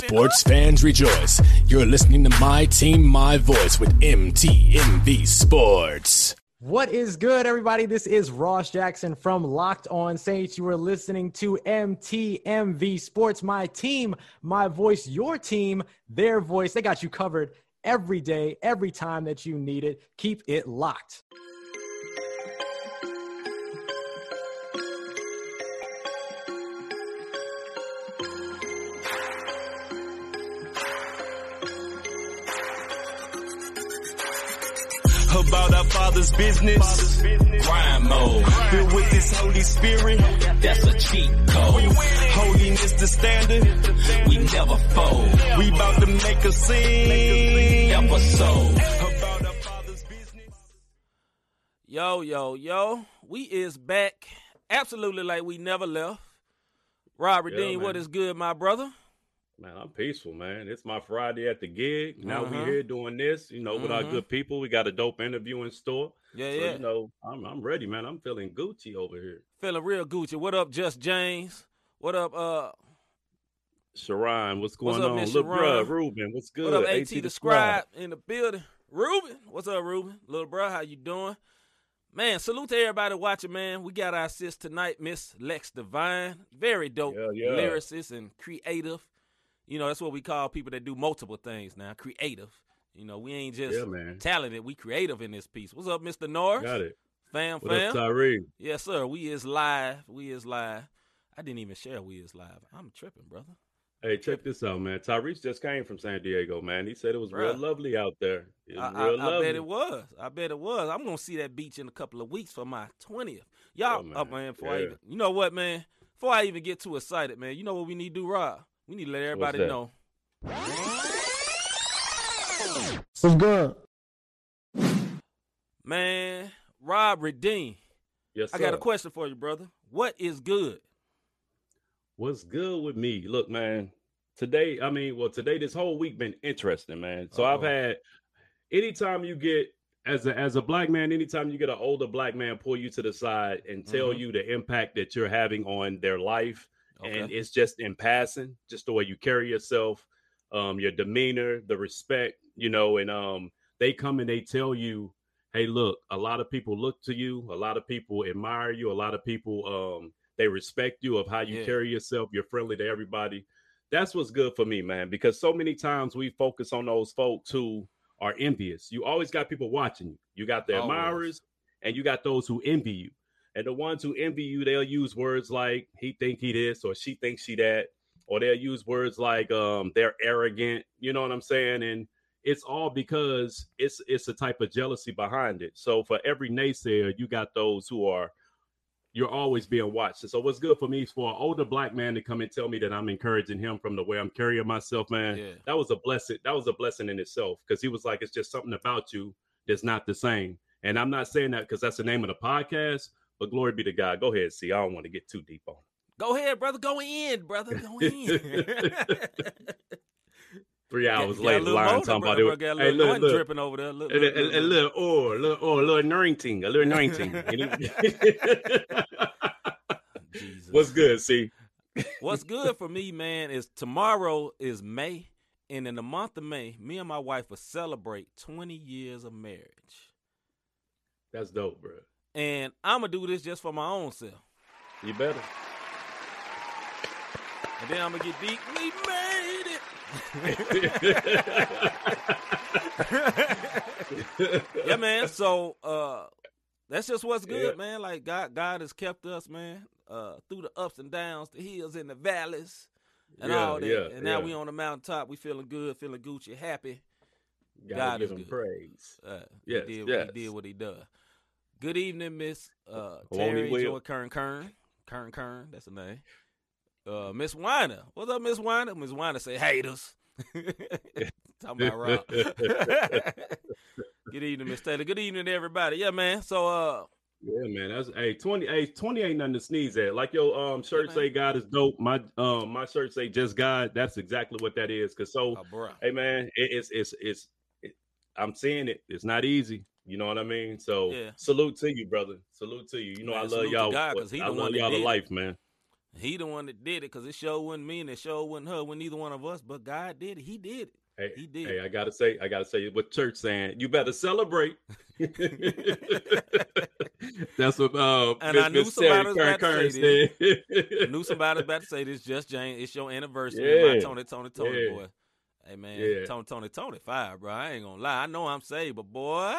Sports fans rejoice. You're listening to My Team, My Voice with MTMV Sports. What is good, everybody? This is Ross Jackson from Locked On Saints. You are listening to MTMV Sports, my team, my voice, your team, their voice. They got you covered every day, every time that you need it. Keep it locked. Father's business. Crime mode. Filled with this Holy Spirit. That's a cheat code. Holiness the standard. We never fold. We about to make a scene. Episode. About our Father's business. Yo, yo, yo. We is back. Absolutely like we never left. Robert Yeah, Dean, man. what is good, my brother? Man, I'm peaceful, man. It's my Friday at the gig. Now Uh-huh. we here doing this, you know, with our Mhm. good people. We got a dope interview in store. Yeah, So, yeah. you know, I'm I'm ready, man. I'm feeling Gucci over here. Feeling real Gucci. What up, Just James? What up, uh, Sharon, what's What's going up, on? Miss Look, bruh, Ruben, what's good? what up, AT AT the Scribe in the building? Ruben, what's up, Ruben? Little bro, how you doing? Man, salute to everybody watching, man. We got our sis tonight, Miss Lex Divine. Very dope Yeah, yeah. lyricist and creative. You know, that's what we call people that do multiple things now, creative. You know, we ain't just Yeah, talented, we creative in this piece. What's up, Mr. Norris? Got it. Fam, What fam. up, Tyree? Yes, sir. We is live. We is live. I didn't even share we is live. I'm tripping, brother. Hey, check this out, man. Tyrese just came from San Diego, man. He said it was real lovely out there. I, I- real I lovely. bet it was. I bet it was. I'm gonna see that beach in a couple of weeks for my twentieth. Y'all, Oh, oh man. man, before I even, you know what, man? Before I even get too excited, man, you know what we need to do, Rob? We need to let everybody that? know. What's good? Man, Rob Redeem. Yes, sir. I got a question for you, brother. What is good? What's good with me? Look, man. Today, I mean, well, today this whole week been interesting, man. So I've Uh-oh. had anytime you get as a as a black man, anytime you get an older black man pull you to the side and tell Mhm. you the impact that you're having on their life, and it's just in passing, just the way you carry yourself, um, your demeanor, the respect, you know, and um, they come and they tell you, hey, look, a lot of people look to you, a lot of people admire you, a lot of people um they respect you of how you Yeah. carry yourself, you're friendly to everybody. That's what's good for me, man, because so many times we focus on those folks who are envious. You always got people watching you. You got the Always. admirers and you got those who envy you. And the ones who envy you, they'll use words like he think he this or she thinks she that, or they'll use words like um they're arrogant. You know what I'm saying? And it's all because it's it's a type of jealousy behind it. So for every naysayer, you got those who are you're always being watched. And so what's good for me is for an older black man to come and tell me that I'm encouraging him from the way I'm carrying myself, man. Yeah. That was a blessing. That was a blessing in itself because he was like, it's just something about you that's not the same. And I'm not saying that because that's the name of the podcast, but glory be to God. Go ahead, see. I don't want to get too deep on. It. Go ahead, brother. Go in, brother. Go in. Three hours Got a later, motor, talking brother, about bro. it. A Hey, little look, look. dripping over there. Look, A, look, a, look, a look. little or, a little or, a little anointing, a little anointing. Jesus. What's good? See, What's good for me, man, is tomorrow is May, and in the month of May, me and my wife will celebrate 20 years of marriage. that's dope, bro. And I'm gonna do this just for my own self. You better. And then I'm gonna get deep. We made it. yeah, man. So uh that's just what's good, Yeah. man. Like God God has kept us, man, uh through the ups and downs, the hills and the valleys and Yeah, all that. yeah, and now we on the mountaintop, we feeling good, feeling Gucci, happy. Gotta God give is him good. praise. Uh, Yes, he did, yes. he did what he does. Good evening, Miss uh, Terry? Joy Kern Kern. Kern Kern, that's the name. Uh, Miss Weiner. What's up, Miss Weiner? Miss Weiner say haters. Talking about Rob. Good evening, Miss Taylor. Good evening to everybody. Yeah, man. So uh Yeah, man. That's hey, 20, hey, 20 ain't nothing to sneeze at. Like your um shirt man. say God is dope. My um my shirt say just God. That's exactly what that is. Cause so oh, hey man, it, it's it's it's it, I'm seeing it. It's not easy. You know what I mean? So Yeah. salute to you, brother. Salute to you. You know Man, I love y'all. God, 'cause he I the love one that y'all to life, man. He the one that did it because it sure wasn't me and it sure wasn't her, when neither one of us, but God did it. He did it. Hey, He did. hey, I gotta say, I gotta say what church saying. You better celebrate. That's what uh, And I knew somebody was about to say said. I knew somebody was about to say this just Jane. It's your anniversary, my Yeah. Tony, Tony, Tony Yeah. boy. Hey man, Yeah. Tony, Tony, Tony, fire, bro. I ain't gonna lie. I know I'm saved, but boy,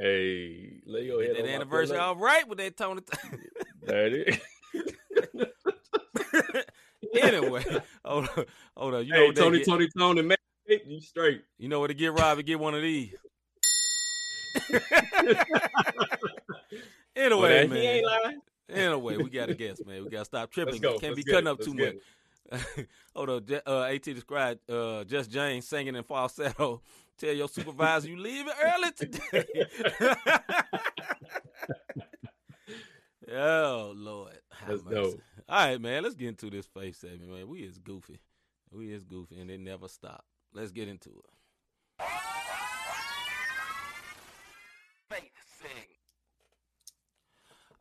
hey, lay your head that on my anniversary all right with that Tony. There it is. anyway, hold on, hold on. You know hey, they Tony, get, Tony, Tony, man, you straight. You know what to get Robbie? Get one of these. anyway, Well, man. he ain't lying. Anyway, we got to guess, man. We got to stop tripping. Can't Let's be cutting it. up Let's too much. Hold on. Uh, At described uh, just James singing in falsetto. Tell your supervisor you leaving early today. oh Lord, Have Let's mercy. go. All right, man. Let's get into this face segment, man. We is goofy. We is goofy, and it never stop. Let's get into it.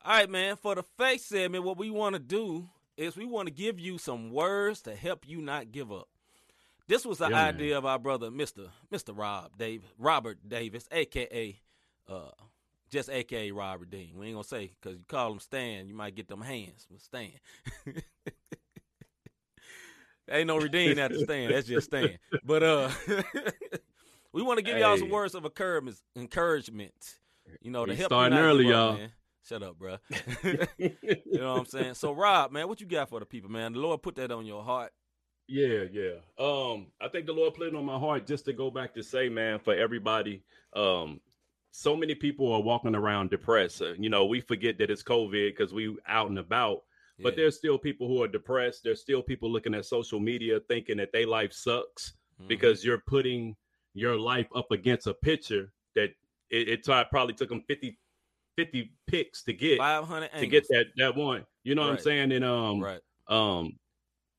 All right, man. For the face segment, what we want to do is we want to give you some words to help you not give up. This was the Yeah, man. idea of our brother, Mister Mister Rob Davis, Robert Davis, aka uh, just aka Robert Dean. We ain't gonna say because you call him Stan, you might get them hands, but Stan. ain't no redeem after Stan. That's just Stan. But uh, we want to give y'all some words of encouragement. You know, to We help starting you early, y'all. man. Shut up, bro. you know what I'm saying? So, Rob, man, what you got for the people, man? The Lord put that on your heart. Yeah, yeah. Um, I think the Lord put it on my heart just to go back to say, man, for everybody, um, so many people are walking around depressed. Uh, you know, we forget that it's COVID because we out and about, but Yeah. there's still people who are depressed. There's still people looking at social media thinking that their life sucks Mhm. because you're putting your life up against a picture that it, it t- probably took them 50, 50 picks to get 500 to get that that one. You know what I'm saying? And um, Right. um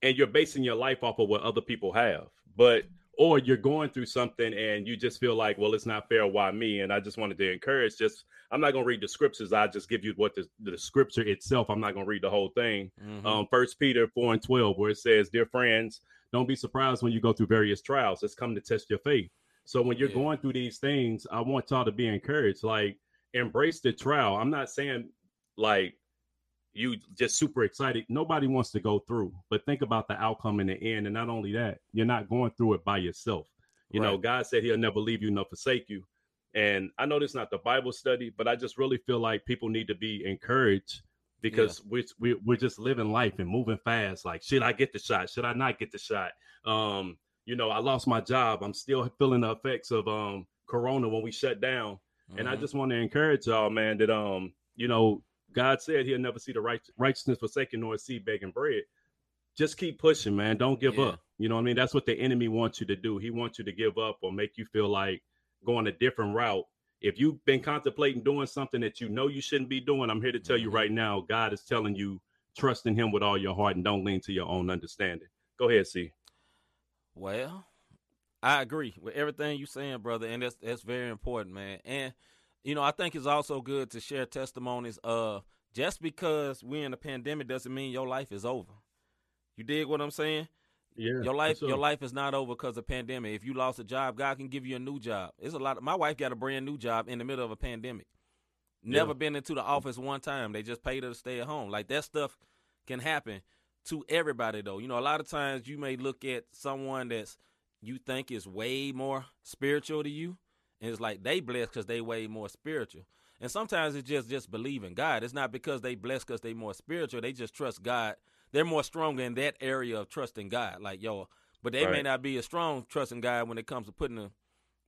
and you're basing your life off of what other people have but or you're going through something and you just feel like well it's not fair why me and i just wanted to encourage just i'm not going to read the scriptures i just give you what the, the scripture itself i'm not going to read the whole thing Mhm. um first peter 4 and 12 where it says dear friends don't be surprised when you go through various trials it's come to test your faith so when you're Yeah. going through these things i want y'all to be encouraged like embrace the trial i'm not saying like you just super excited. Nobody wants to go through, but think about the outcome in the end. And not only that, you're not going through it by yourself. You know, God said he'll never leave you nor forsake you. And I know this is not the Bible study, but I just really feel like people need to be encouraged because we're, we're we're just living life and moving fast. Like, should I get the shot? Should I not get the shot? Um, you know, I lost my job. I'm still feeling the effects of um Corona when we shut down. And I Mhm. just want to encourage y'all, man, that um, you know, God said he'll never see the right righteousness forsaken nor see begging bread. Just keep pushing, man. Don't give Yeah. up. You know what I mean? That's what the enemy wants you to do. He wants you to give up or make you feel like going a different route. If you've been contemplating doing something that you know you shouldn't be doing, I'm here to tell you Mhm. right now, God is telling you trust in him with all your heart and don't lean to your own understanding. Go ahead, see. Well, I agree with everything you're saying, brother, and that's that's very important, man. And you know, I think it's also good to share testimonies. Uh, just because we're in a pandemic doesn't mean your life is over. You dig what I'm saying? Yeah. your life, your life is not over because of pandemic. If you lost a job, God can give you a new job. It's a lot. Of, my wife got a brand new job in the middle of a pandemic. Never Yeah. been into the office one time. They just paid her to stay at home. Like that stuff can happen to everybody, though. You know, a lot of times you may look at someone that's you think is way more spiritual to you, and it's like they blessed because they way more spiritual. And sometimes it's just just believing God. It's not because they blessed because they more spiritual. They just trust God. They're more stronger in that area of trusting God. Like yo, but they may not be as strong trusting God when it comes to putting the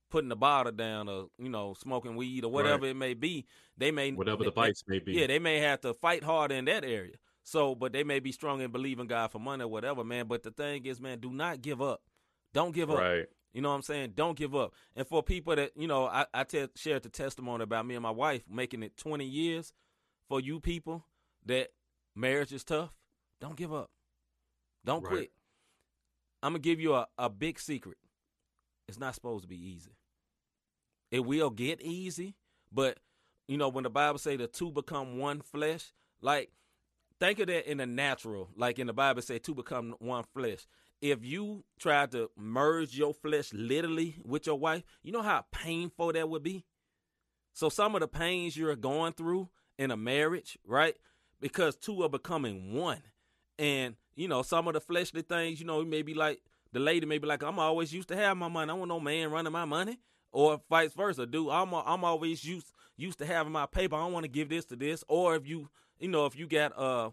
putting the bottle down or you know smoking weed or whatever it may be. They may whatever the vice may be. yeah, they may have to fight hard in that area. So, but they may be strong in believing God for money or whatever, man. But the thing is, man, do not give up. Don't give up. right. You know what I'm saying? Don't give up. And for people that, you know, I, I te- shared the testimony about me and my wife making it 20 years. For you people that marriage is tough, don't give up. Don't Right. quit. I'm going to give you a, a big secret. It's not supposed to be easy. It will get easy, but, you know, when the Bible say the two become one flesh, like, think of that in the natural, like in the Bible say, two become one flesh. If you tried to merge your flesh literally with your wife, you know how painful that would be. So some of the pains you're going through in a marriage, right? Because two are becoming one, and you know some of the fleshly things, you know, maybe like the lady may be like, I'm always used to have my money. I want no man running my money, or vice versa. Dude, I'm I'm always used used to having my paper. I don't want to give this to this. Or if you you know if you got uh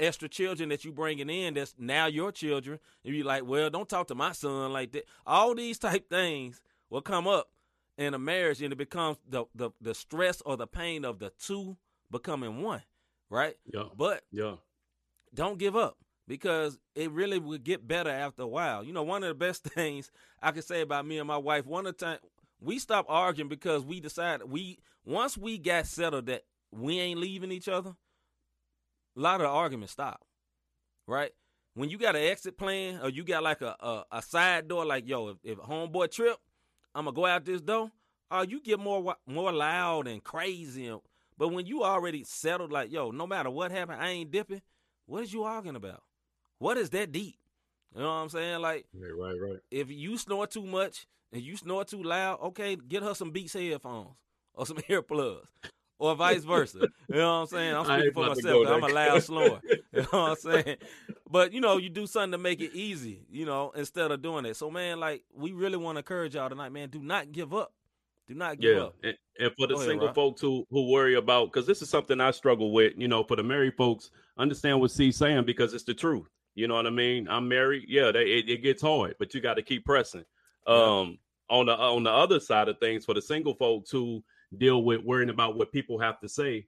extra children that you bringing in that's now your children, and you like, well, don't talk to my son like that. All these type things will come up in a marriage, and it becomes the the the stress or the pain of the two becoming one, right? Yeah. But Yeah. don't give up because it really will get better after a while. You know, one of the best things I can say about me and my wife, one of the time we stopped arguing because we decided we once we got settled that we ain't leaving each other, a lot of the arguments stop. Right? When you got an exit plan or you got like a a, a side door, like yo, if, if homeboy trip, I'm gonna go out this door. Uh, you get more more loud and crazy. and- But when you already settled, like yo, no matter what happened, I ain't dipping. What is you arguing about? What is that deep? You know what I'm saying? Like Right, right, right. if you snore too much and you snore too loud, okay, get her some Beats headphones or some earplugs. Or vice versa. You know what I'm saying? I'm speaking for myself. I'm a loud snorer. You know what I'm saying? But you know, you do something to make it easy, you know, instead of doing it. So man, like we really want to encourage y'all tonight, man. Do not give up. Do not give Yeah, up. and, and for the ahead, single Rob. folks who who worry about because this is something I struggle with. You know, for the married folks, understand what C's saying because it's the truth. You know what I mean? I'm married. Yeah, that, it, it gets hard, but you got to keep pressing. Um, on the on the other side of things, for the single folks who deal with worrying about what people have to say,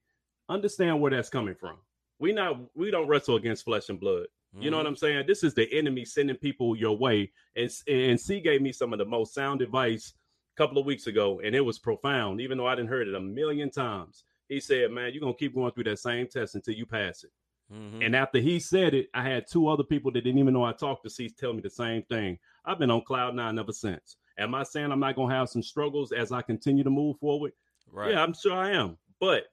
understand where that's coming from. We not we don't wrestle against flesh and blood. You know what I'm saying? This is the enemy sending people your way. And and C gave me some of the most sound advice a couple of weeks ago, and it was profound, even though I didn't heard it a million times. He said, Man, you're gonna keep going through that same test until you pass it. Mhm. And after he said it, I had two other people that didn't even know I talked to see tell me the same thing. I've been on cloud nine ever since. Am I saying I'm not gonna have some struggles as I continue to move forward? Right. Yeah, I'm sure I am. But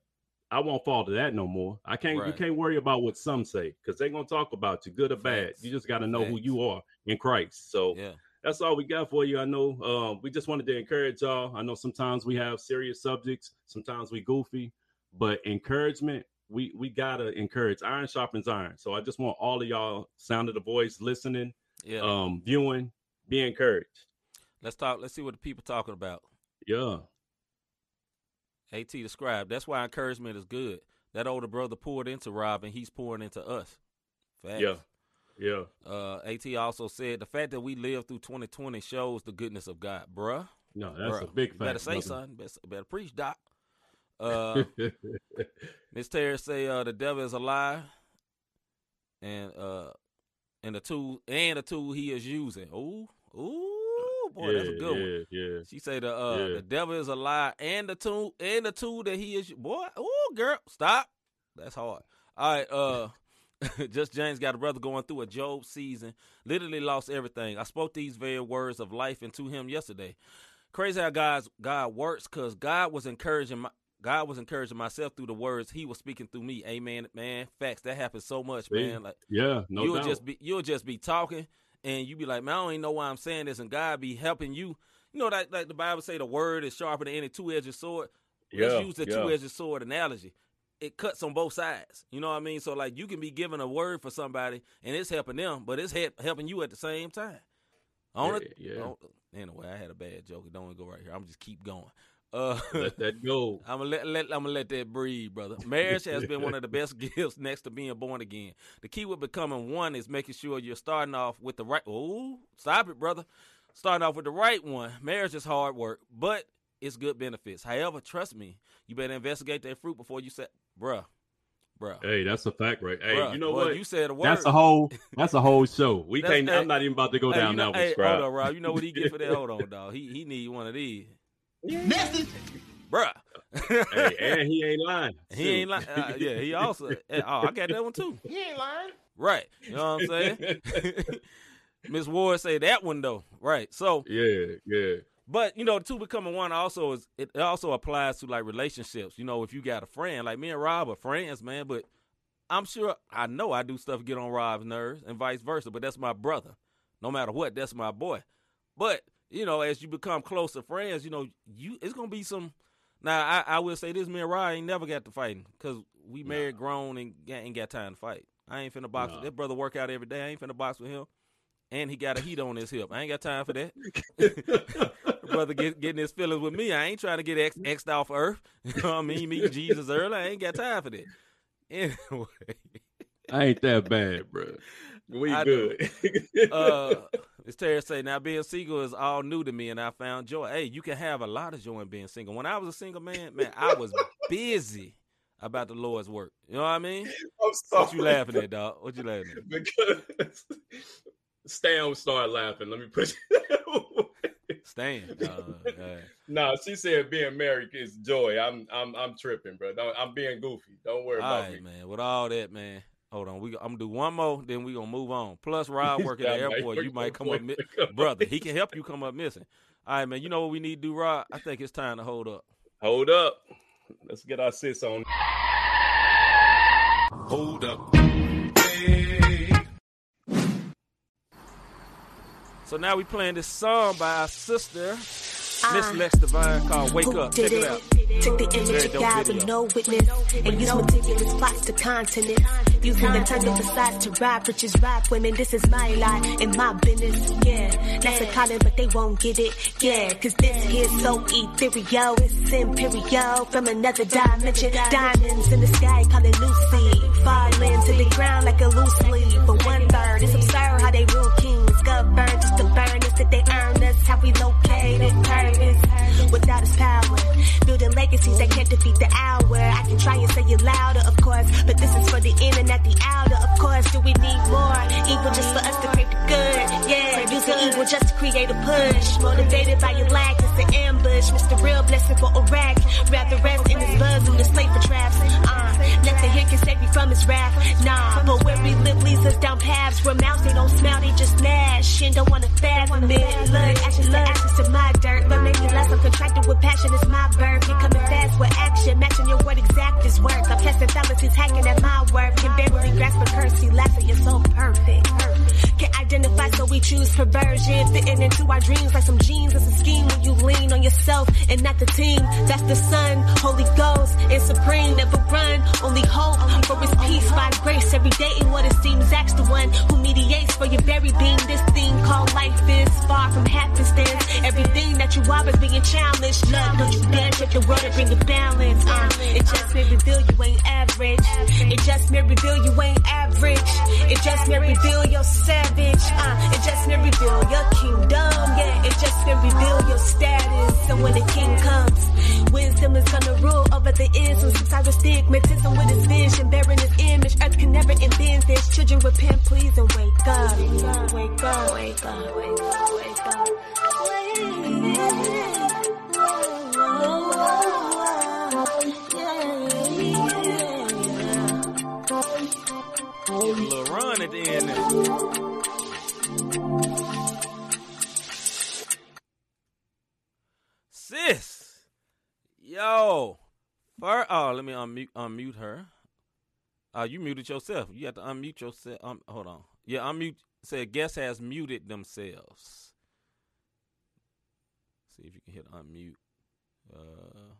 I won't fall to that no more. I can't you can't worry about what some say because they're gonna talk about you, good or bad. You just gotta know who you are in Christ. So Yeah. that's all we got for you. I know um, we just wanted to encourage y'all. I know sometimes we have serious subjects, sometimes we goofy, but encouragement, we we gotta encourage. Iron sharpens iron. So I just want all of y'all sound of the voice, listening, Yeah. um, viewing, be encouraged. let's talk. Let's see what the people talking about. Yeah. AT described. That's why encouragement is good. That older brother poured into Rob, and he's pouring into us. Facts. Yeah. Yeah. Uh, At also said the fact that we lived through 2020 shows the goodness of God, bruh. No, that's bruh. a big fact. Better say brother. something. Better, better preach, Doc. Uh, Miss Terry say uh, the devil is a lie, and uh, and the tool and the tool he is using. Ooh, ooh, boy, that's a Yeah, good one. yeah, yeah. She say the uh Yeah. the devil is a lie and the tool and the tool that he is boy. Oh girl, stop. That's hard. All right, uh just James got a brother going through a Job season, literally lost everything. I spoke these very words of life into him yesterday. Crazy how God's God works because God was encouraging my God was encouraging myself through the words he was speaking through me. Amen, man. Facts. That happens so much, See? man. Like Yeah, no you'll doubt. just be you'll just be talking and you be like, man, I don't even know why I'm saying this, and God be helping you. You know that like the Bible say the word is sharper than any two edged sword. Yeah, Let's use the yeah. two edged sword analogy. It cuts on both sides. You know what I mean? So like you can be giving a word for somebody and it's helping them, but it's help, helping you at the same time. On it, Yeah, yeah. Anyway, I had a bad joke. It don't go right here. I'm just keep going. Uh, Let that go. I'm gonna let, let I'm gonna let that breathe, brother. Marriage has been one of the best gifts next to being born again. The key with becoming one is making sure you're starting off with the right. Oh, stop it, brother. Starting off with the right one. Marriage is hard work, but it's good benefits. However, trust me, you better investigate that fruit before you say, bruh, bruh. Hey, that's a fact, right? Hey, bruh. you know Well, what? You said a word. That's a whole. That's a whole show. We That's- can't. hey, I'm not even about to go Hey, down you know, that hey, one, hold on, Rob. You know what he get for that? hold on, dog. He he need one of these, bruh. hey, and he ain't lying. He ain't lying. uh, yeah. He also, eh, oh, I got that one too. He ain't lying. Right. You know what I'm saying? Miss Ward say that one though. Right. So, Yeah, yeah. but you know, two becoming one also is it also applies to like relationships. You know, if you got a friend, like me and Rob are friends, man, but I'm sure I know I do stuff get on Rob's nerves and vice versa, but that's my brother. No matter what, that's my boy. But you know, as you become closer friends, you know, you it's gonna be some. Now, I, I will say this: me and Rob ain't never got to fighting because we married, grown, and ain't got time to fight. I ain't finna box. With, that brother work out every day. I ain't finna box with him, and he got a heat on his hip. I ain't got time for that. brother get, getting his feelings with me. I ain't trying to get ex, xed off earth. You know what I mean? Meet Jesus early. I ain't got time for that. Anyway. I ain't that bad, bro. We I good. uh, as Terry say, now being single is all new to me, and I found joy. Hey, you can have a lot of joy in being single. When I was a single man, man, I was busy about the Lord's work. You know what I mean? What you laughing at, dog? What you laughing at? Because Stan started laughing. Let me put Stan. Uh, no, she said being married is joy. I'm I'm I'm tripping, bro. I'm being goofy. Don't worry all about right, me. man. With all that, man. Hold on, we I'm gonna do one more, then we gonna move on. Plus, Rob working at the Yeah, I might airport, you might come up, mi- brother. He can help you come up missing. All right, man. You know what we need to do, Rob? I think it's time to hold up. Hold up. Let's get our sis on. Hold up. Hey. So now we playing this song by our sister, Miss Lex Divine, called "Wake Up." Check it out. Took the image of God with no witness and use meticulous plots to continents. Using the tongue of the sides to rob riches, rob women. This is my life and my business. Yeah, that's a calling, but they won't get it. Yeah, cause this here's so ethereal. It's imperial from another dimension. Diamonds in the sky, calling Lucy. Falling to the ground like a loose leaf. For one third, it's absurd how they rule kings. How we located purpose without his power. Building legacies that can't defeat the hour. I can try and say it louder, of course, but this is for the in and not the outer, of course. Do we need more evil just for us to create the good? Yeah, using evil just to create a push. Motivated by your lack, it's an ambush. Mr. Real blessing for a Iraq. Rather rest in his buzz and display for traps. Uh, nothing here can save me from his wrath. Nah, but where we live leads us down paths where mouths they don't smell, they just gnash and don't wanna fathom it. Look, ashes to ashes to my dirt, but maybe less I'm contracted with passion. It's my birth. You're coming fast with action, matching your word exact is work. I'm casting fallacies, hacking at my work. Can barely grasp a curse, you laughing, you're so perfect. perfect. Can identify, so we choose perversion, fitting into our dreams like some jeans It's a scheme when you lean on yourself and not the team. That's the sun, Holy Ghost, and Supreme. Never run, only hope for His peace by grace. Every day in what it seems, ask the one who mediates for your very being. This thing called life is far from happenstance. Everything that you are is being challenged. Look, don't you dare check the world and bring a balance. Uh, it just may reveal you ain't average. It just may reveal you ain't average. It just may reveal you're savage. Uh, it just may reveal your kingdom. Yeah, it just may reveal your status. And when the king comes, wisdom is gonna rule over the isms. With stigmatism with his vision, bearing his image. Earth can never invent this. Children repent, please, and wake up. Wake up, wake up, wake up, wake up, wake up. Give a little run at the end. There. Sis, yo, fir- oh, let me unmute unmute her. Uh, you muted yourself. You have to unmute yourself. Um, hold on. Yeah, unmute. Said guest has muted themselves. See if you can hit unmute. Uh,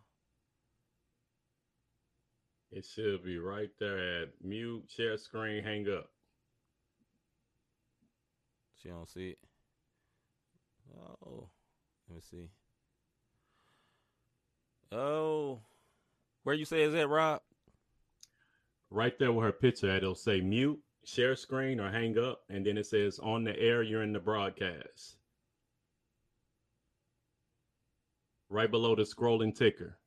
It should be right there at mute, share screen, hang up. she don't see it. Oh, let me see. Oh, where you say is that, Rob? Right there with her picture it'll say mute, share screen, or hang up. And then it says on the air, you're in the broadcast. Right below the scrolling ticker.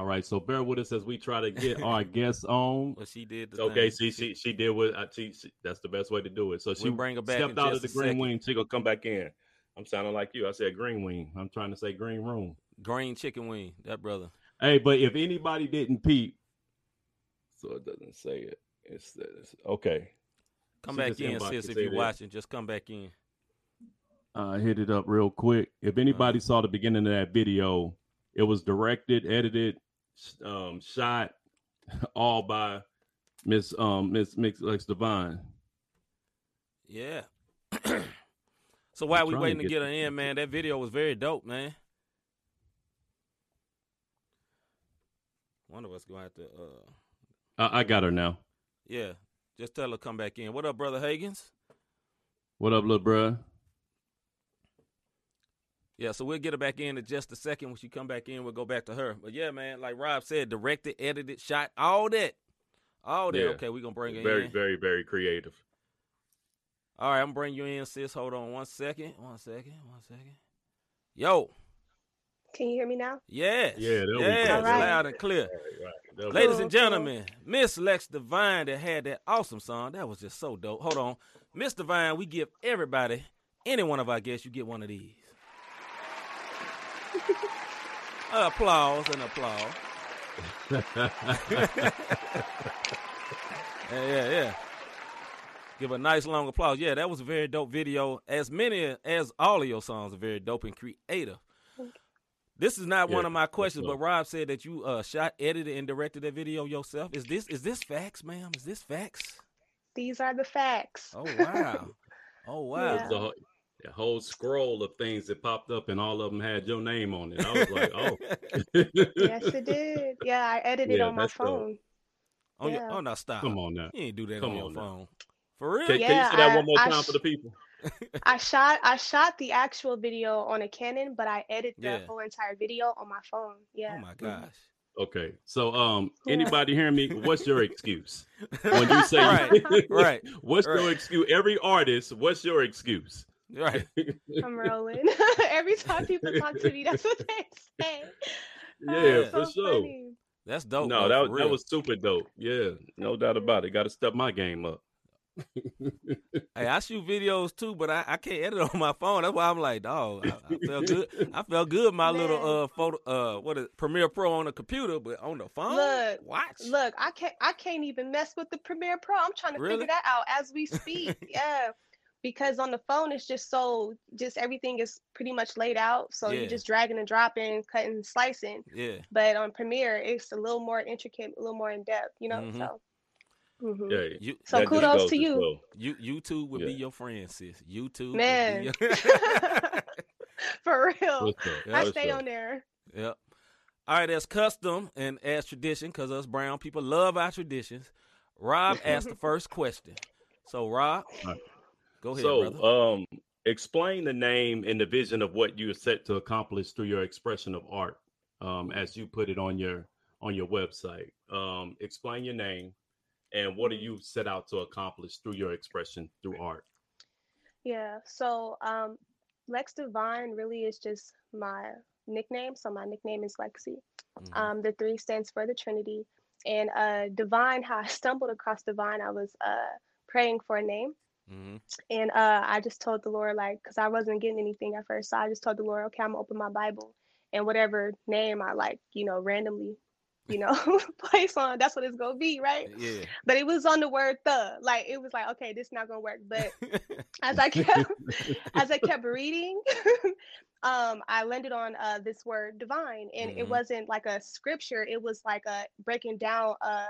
All right, so bear with us as we try to get our guests on. Well, she did. The Okay, thing. see, she she did what I she, she- that's the best way to do it. So she We'll bring her back stepped out of the green second. wing. She gonna come back in. I'm sounding like you. I said green wing. I'm trying to say green room. green chicken wing. That brother. Hey, but if anybody didn't peep, so it doesn't say it. It's, it's okay. Come She back in, sis. If you're watching, just come back in. Uh, hit it up real quick. If anybody Uh-huh. saw the beginning of that video, It was directed, edited, um, shot, all by Miss um Miss Mix Lex Divine. Yeah. so while we trying to waiting to get get her in, man, that video was very dope, man. One of us gonna have to uh I, I got her now. yeah. Just tell her to come back in. What up, brother Higgins? What up, little bruh? Yeah, so we'll get her back in in just a second. When she come back in, we'll go back to her. But yeah, man, like Rob said, directed, edited, shot, all that. All that. Yeah. Okay, we're gonna bring her Very, in. very, very very creative. All right, I'm gonna bring you in, sis. Hold on one second. One second. One second. Yo. Can you hear me now? Yes. Yeah, there we yes. All right. loud and clear. Right, right. Ladies Cool, and cool. gentlemen, Miss Lex Divine that had that awesome song. That was just so dope. Hold on. Miss Divine, we give everybody, any one of our guests, you get one of these. applause and applause. Yeah, yeah, yeah. Give a nice long applause. Yeah, that was a very dope video. As many as all of your songs are very dope and creative. This is not one of my questions, but Rob said that you uh, shot, edited, and directed that video yourself. Is this is this facts, ma'am? Is this facts? These are the facts. Oh wow. Oh wow. Yeah. The whole, scroll of things that popped up, and all of them had your name on it. I was like, oh, yes, it did. Yeah, I edited Yeah, on my that's dope. phone. On your, Yeah. oh no, stop. come on now. You ain't do that Come on your now. phone. For real? Can, can you Yeah, say that I- one more I time sh- for the people? I shot I shot the actual video on a Canon, but I edited the Yeah. whole entire video on my phone. Yeah. Oh my gosh. Okay, so um, anybody hearing me? What's your excuse when you say Right, right, What's right. your excuse? Every artist, what's your excuse? Right. I'm rolling. Every time people talk to me, that's what they say. Yeah, Oh, for so sure. funny. That's dope. no, though, that was that real. was super dope. Yeah, no doubt about it. Got to step my game up. Hey, I shoot videos too, but I, I can't edit on my phone. That's why I'm like, dog. I, I felt good. I felt good. My little uh photo uh what is Premiere Pro on the computer, but on the phone. Look, watch. Look, I can't I can't even mess with the Premiere Pro. I'm trying to Really? figure that out as we speak. yeah. Because on the phone it's just so just everything is pretty much laid out. So Yeah. you're just dragging and dropping, cutting and slicing. Yeah. But on Premiere it's a little more intricate, a little more in depth, you know? Mhm. So mhm. Yeah, You So kudos to you. show. you YouTube would be your friend, sis. YouTube. Man. Your... For real. For sure, I for stay sure. on there. Yep. All right, as custom and as tradition, because us brown people love our traditions. Rob asked the first question. So, Rob, All right. Go ahead, So, brother. um, explain the name and the vision of what you are set to accomplish through your expression of art, um, as you put it on your on your website. Um, explain your name and what do you set out to accomplish through your expression through art. Yeah. So um Lex Divine really is just my nickname. So my nickname is Lexi. Mhm. Um, the three stands for the Trinity. And uh, divine, how I stumbled across divine, I was uh, praying for a name. Mhm. And uh, I just told the Lord, like, because I wasn't getting anything at first. So I just told the Lord, okay, I'm going to open my Bible. And whatever name I like, you know, randomly, you know, place on, that's what it's going to be, right? Yeah. But it was on the word the. Like, it was like, okay, this is not going to work. But as I kept as I kept reading, um, I landed on uh, this word divine, and Mhm. it wasn't like a scripture. It was like a breaking down uh,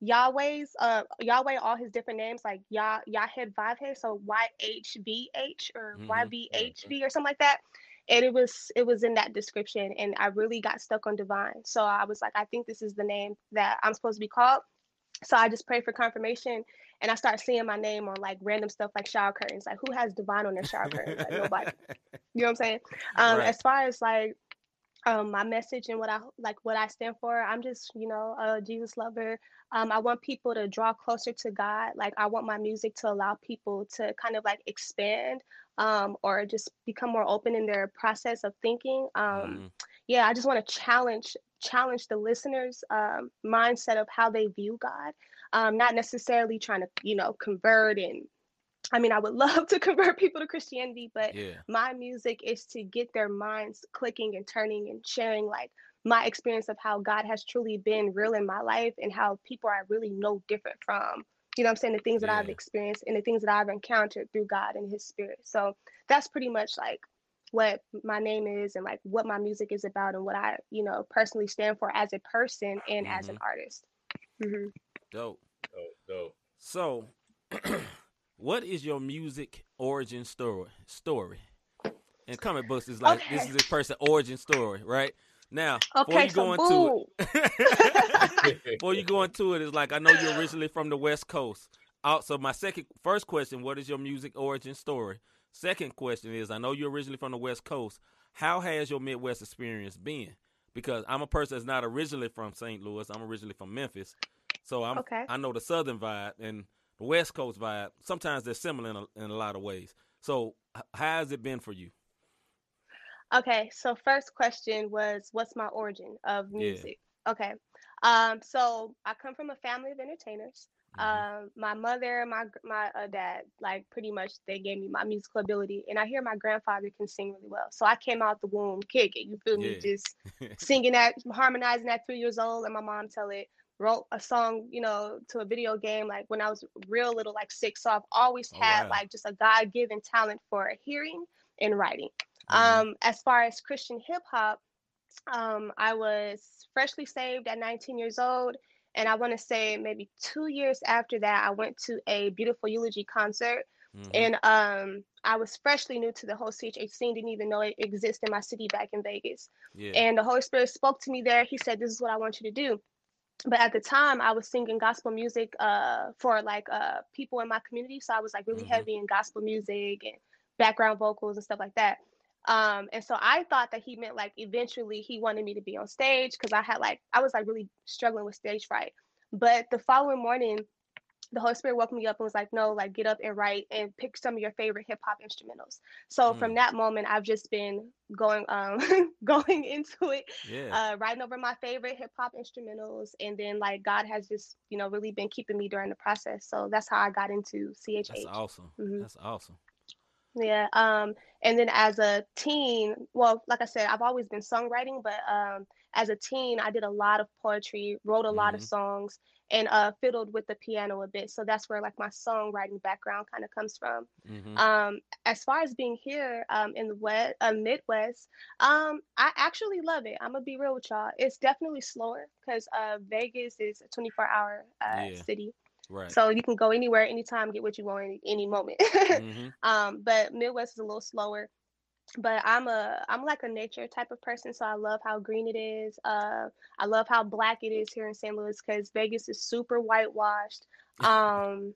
Yahweh's uh, Yahweh, all his different names, like Yah Yahed Vavhe, so Y H V H or Mhm. Y V H V or something like that. And it was it was in that description, and I really got stuck on divine. So I was like, I think this is the name that I'm supposed to be called. So I just prayed for confirmation, and I start seeing my name on like random stuff like shower curtains. Like who has divine on their shower curtains? Like nobody. You know what I'm saying? Um, Right. As far as like um, my message and what I like, what I stand for, I'm just you know a Jesus lover. Um, I want people to draw closer to God. Like I want my music to allow people to kind of like expand um, or just become more open in their process of thinking. Um, Mhm. yeah i just want to challenge challenge the listeners um, mindset of how they view god um, not necessarily trying to you know convert and i mean i would love to convert people to christianity but Yeah. my music is to get their minds clicking and turning and sharing like my experience of how god has truly been real in my life and how people are really no different from you know what i'm saying the things that i've experienced and the things that i've encountered through god and his spirit so that's pretty much like what my name is and like what my music is about and what I, you know, personally stand for as a person and as an artist. hmm Dope. Dope, dope. So, what is your music origin story? Story. In comic books, is like this is a person origin story, right? Now, before you so go into it, before you go into it, is like I know you're originally from the West Coast. Also, my second, first question: What is your music origin story? Second question is: I know you're originally from the West Coast. How has your Midwest experience been? Because I'm a person that's not originally from St. Louis. I'm originally from Memphis, so I'm Okay. I know the Southern vibe and the West Coast vibe. Sometimes they're similar in a, in a lot of ways. So, h- how has it been for you? Okay, so first question was what's my origin of Yeah. music? Okay. Um, so I come from a family of entertainers. Mhm. Um, my mother, my my uh, dad, like pretty much they gave me my musical ability, and I hear my grandfather can sing really well. So I came out the womb kicking. You feel me? Yeah. Just singing that, harmonizing at three years old, and my mom tell it. Wrote a song, you know, to a video game like when I was real little, like six. So I've always Oh, had wow. like just a God given talent for hearing and writing. Mhm. Um, as far as Christian hip hop, um, I was freshly saved at 19 years old. And I want to say maybe two years after that, I went to a beautiful eulogy concert. Mhm. And um, I was freshly new to the whole CHH scene, didn't even know it existed in my city back in Vegas. yeah. And the Holy Spirit spoke to me there. He said, This is what I want you to do. But at the time, I was singing gospel music uh, for like uh, people in my community. So I was like really Mhm. heavy in gospel music and background vocals and stuff like that. Um, and so I thought that he meant like eventually he wanted me to be on stage because I had like, I was like really struggling with stage fright. But the following morning, the Holy Spirit woke me up and was like, no, like get up and write and pick some of your favorite hip hop instrumentals. So from Mm. that moment, I've just been going um going into it, yeah. uh, writing over my favorite hip hop instrumentals, and then like God has just you know really been keeping me during the process. So that's how I got into CHH. That's awesome. Mhm. That's awesome. Yeah. Um, and then as a teen, well, like I said, I've always been songwriting, but um, as a teen, I did a lot of poetry, wrote a lot of Mhm. songs, and uh, fiddled with the piano a bit. So that's where like my songwriting background kind of comes from. hmm Um, as far as being here um, in the West, uh, Midwest, um, I actually love it. I'm gonna be real with y'all. It's definitely slower because uh, Vegas is a 24 hour uh, Yeah. city, right. so you can go anywhere, anytime, get what you want, any, any moment. hmm um, but Midwest is a little slower. But I'm a I'm like a nature type of person, so I love how green it is. Uh, I love how black it is here in St. Louis because Vegas is super whitewashed. Um,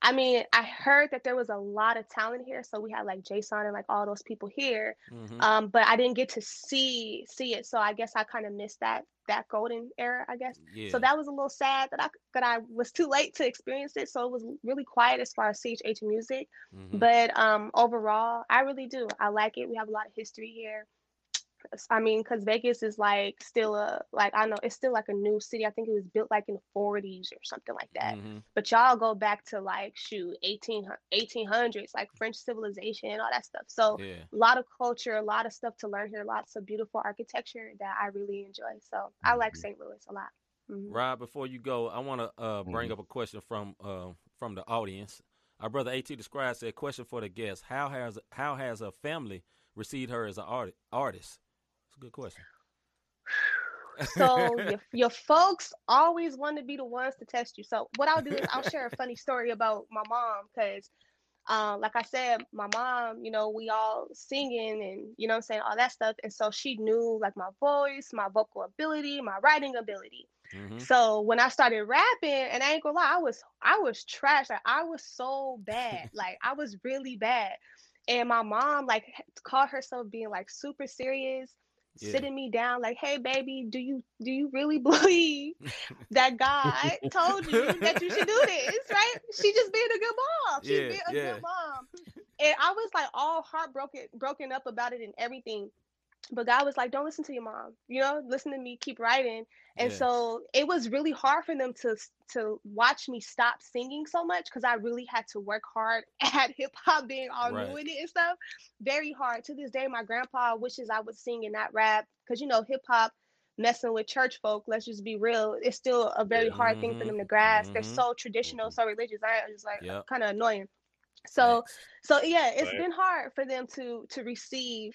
I mean, I heard that there was a lot of talent here, so we had like Json and like all those people here. hmm Um, but I didn't get to see see it, so I guess I kind of missed that that golden era, I guess. yeah. So that was a little sad that I that I was too late to experience it. So it was really quiet as far as CHH music. Mhm. But um, overall, I really do. I like it. We have a lot of history here. S- I mean, because Vegas is like still a like I know it's still like a new city. I think it was built like in the 40s or something like that. Mhm. But y'all go back to like shoot 18 1800s, like French civilization and all that stuff. So Yeah. a lot of culture, a lot of stuff to learn here, lots of beautiful architecture that I really enjoy. So I like Mhm. St. Louis a lot. Mhm. Rob, before you go, I want to uh, bring Mhm. up a question from uh, from the audience. Our brother At Describe said, "Question for the guest: How has how has her family received her as an art, artist?" It's a good question. So your, your folks always want to be the ones to test you. So what I'll do is I'll share a funny story about my mom because, uh, like I said, my mom, you know, we all singing and you know what I'm saying all that stuff, and so she knew like my voice, my vocal ability, my writing ability. hmm So when I started rapping, and I ain't gonna lie, I was I was trash. Like I was so bad. like I was really bad. And my mom like called herself being like super serious, Yeah. sitting me down like, "Hey baby, do you do you really believe that God told you that you should do this?" Right? She just being a good mom. She's Yeah, being a yeah. good mom. And I was like all heartbroken broken up about it and everything. But God was like, "Don't listen to your mom. You know, listen to me. Keep writing." And Yeah. so it was really hard for them to to watch me stop singing so much because I really had to work hard at hip hop, being all Right. new in it and stuff. Very hard. To this day, my grandpa wishes I would sing and not rap because you know hip hop messing with church folk. Let's just be real. It's still a very hard thing for Mhm. them to grasp. They're Mhm. so traditional, so religious. I was just like Yep. kind of annoying. So so yeah, it's Right. been hard for them to to receive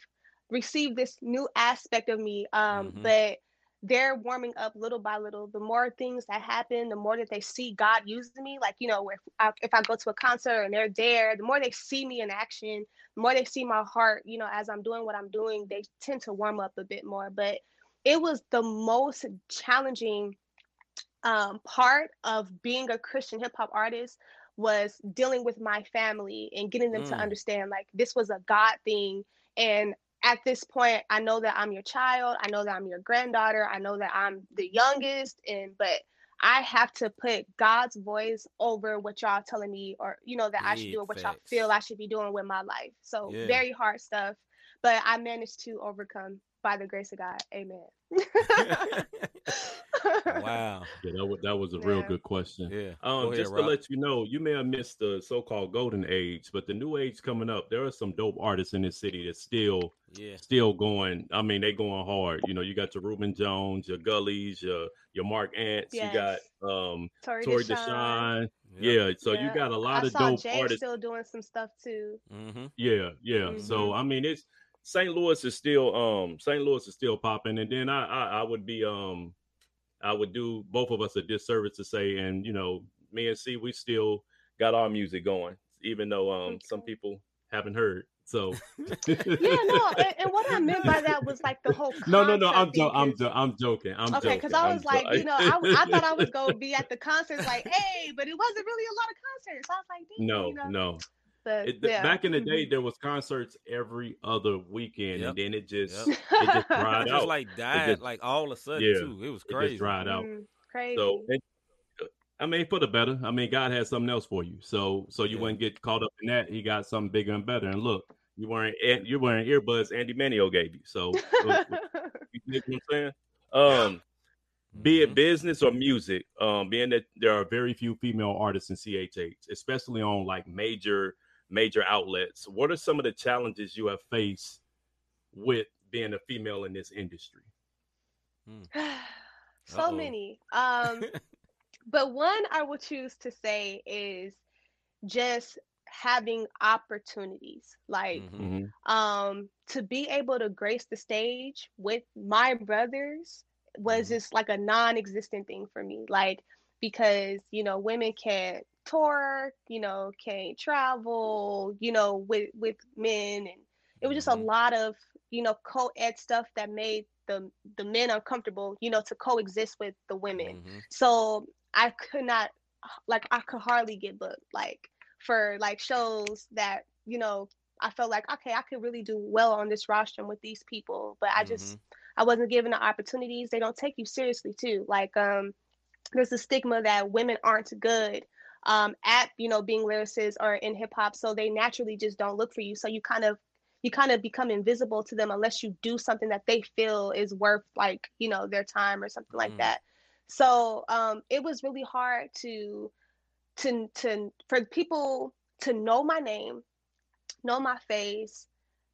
receive this new aspect of me. Um, Mhm. but they're warming up little by little. The more things that happen, the more that they see God using me. Like you know, if I, if I go to a concert and they're there, the more they see me in action, the more they see my heart. You know, as I'm doing what I'm doing, they tend to warm up a bit more. But it was the most challenging um, part of being a Christian hip hop artist was dealing with my family and getting them to Mm. understand like this was a God thing. And at this point, I know that I'm your child. I know that I'm your granddaughter. I know that I'm the youngest. And but I have to put God's voice over what y'all telling me, or you know that I should do, or what y'all feel I should be doing with my life. So Yeah. very hard stuff, but I managed to overcome by the grace of God. Amen. wow. Yeah, that was, that was a real good question. Yeah. Um, Go ahead, just to Rob. let you know, you may have missed the so-called golden age, but the new age coming up. There are some dope artists in this city that's still Yeah. still going. I mean, they going hard. You know, you got your Ruben Jones, your Gullies, your your Mark Ants. You got um Tori, Tori Deshawn. Deshawn. Yep. Yeah, so you got a lot I of saw dope Jay artists. still doing some stuff too. Mm-hmm. Yeah, yeah. So Mhm. I mean, it's St. Louis is still um St. Louis is still popping, and then I, I I would be um I would do both of us a disservice to say, and you know, me and C, we still got our music going, even though um some people haven't heard. So Yeah, no, and, and what I meant by that was like the whole no, no, no. I'm jo- I'm jo- I'm joking. I'm okay, joking. because I I'm was jo- like, you know, I, I thought I was gonna be at the concerts, like, hey, but it wasn't really a lot of concerts. I was like, no, you know? no. But It, yeah. Back in the day, Mhm. there was concerts every other weekend, Yep. and then it just Yep. it just dried It out. just like died just- like all of a sudden Yeah, too. It was it crazy. just dried out. Mm, crazy. So, and, uh, I mean, for the better. I mean, God has something else for you. So, so you Yeah. wouldn't get caught up in that. He got something bigger and better. And look, you wearing you're wearing earbuds. Andy Mineo gave you. So, what- what- you get what I'm saying? Um, be it Mhm. business or music, um, being that there are very few female artists in CHH, especially on like major major outlets. What are some of the challenges you have faced with being a female in this industry? so Uh-oh. many. Um, but one I will choose to say is just having opportunities. Like Mhm. um to be able to grace the stage with my brothers was Mhm. just like a non-existent thing for me like because you know women can't tour you know can't travel you know with with men and it was just a Mhm. lot of you know co-ed stuff that made the the men uncomfortable you know to coexist with the women Mhm. so I could not like I could hardly get booked like for like shows that you know I felt like okay I could really do well on this rostrum with these people but I just I wasn't given the opportunities they don't take you seriously too like um there's a stigma that women aren't good um at you know being lyricists or in hip hop so they naturally just don't look for you so you kind of you kind of become invisible to them unless you do something that they feel is worth like you know their time or something like Mhm. that so um it was really hard to to to for people to know my name know my face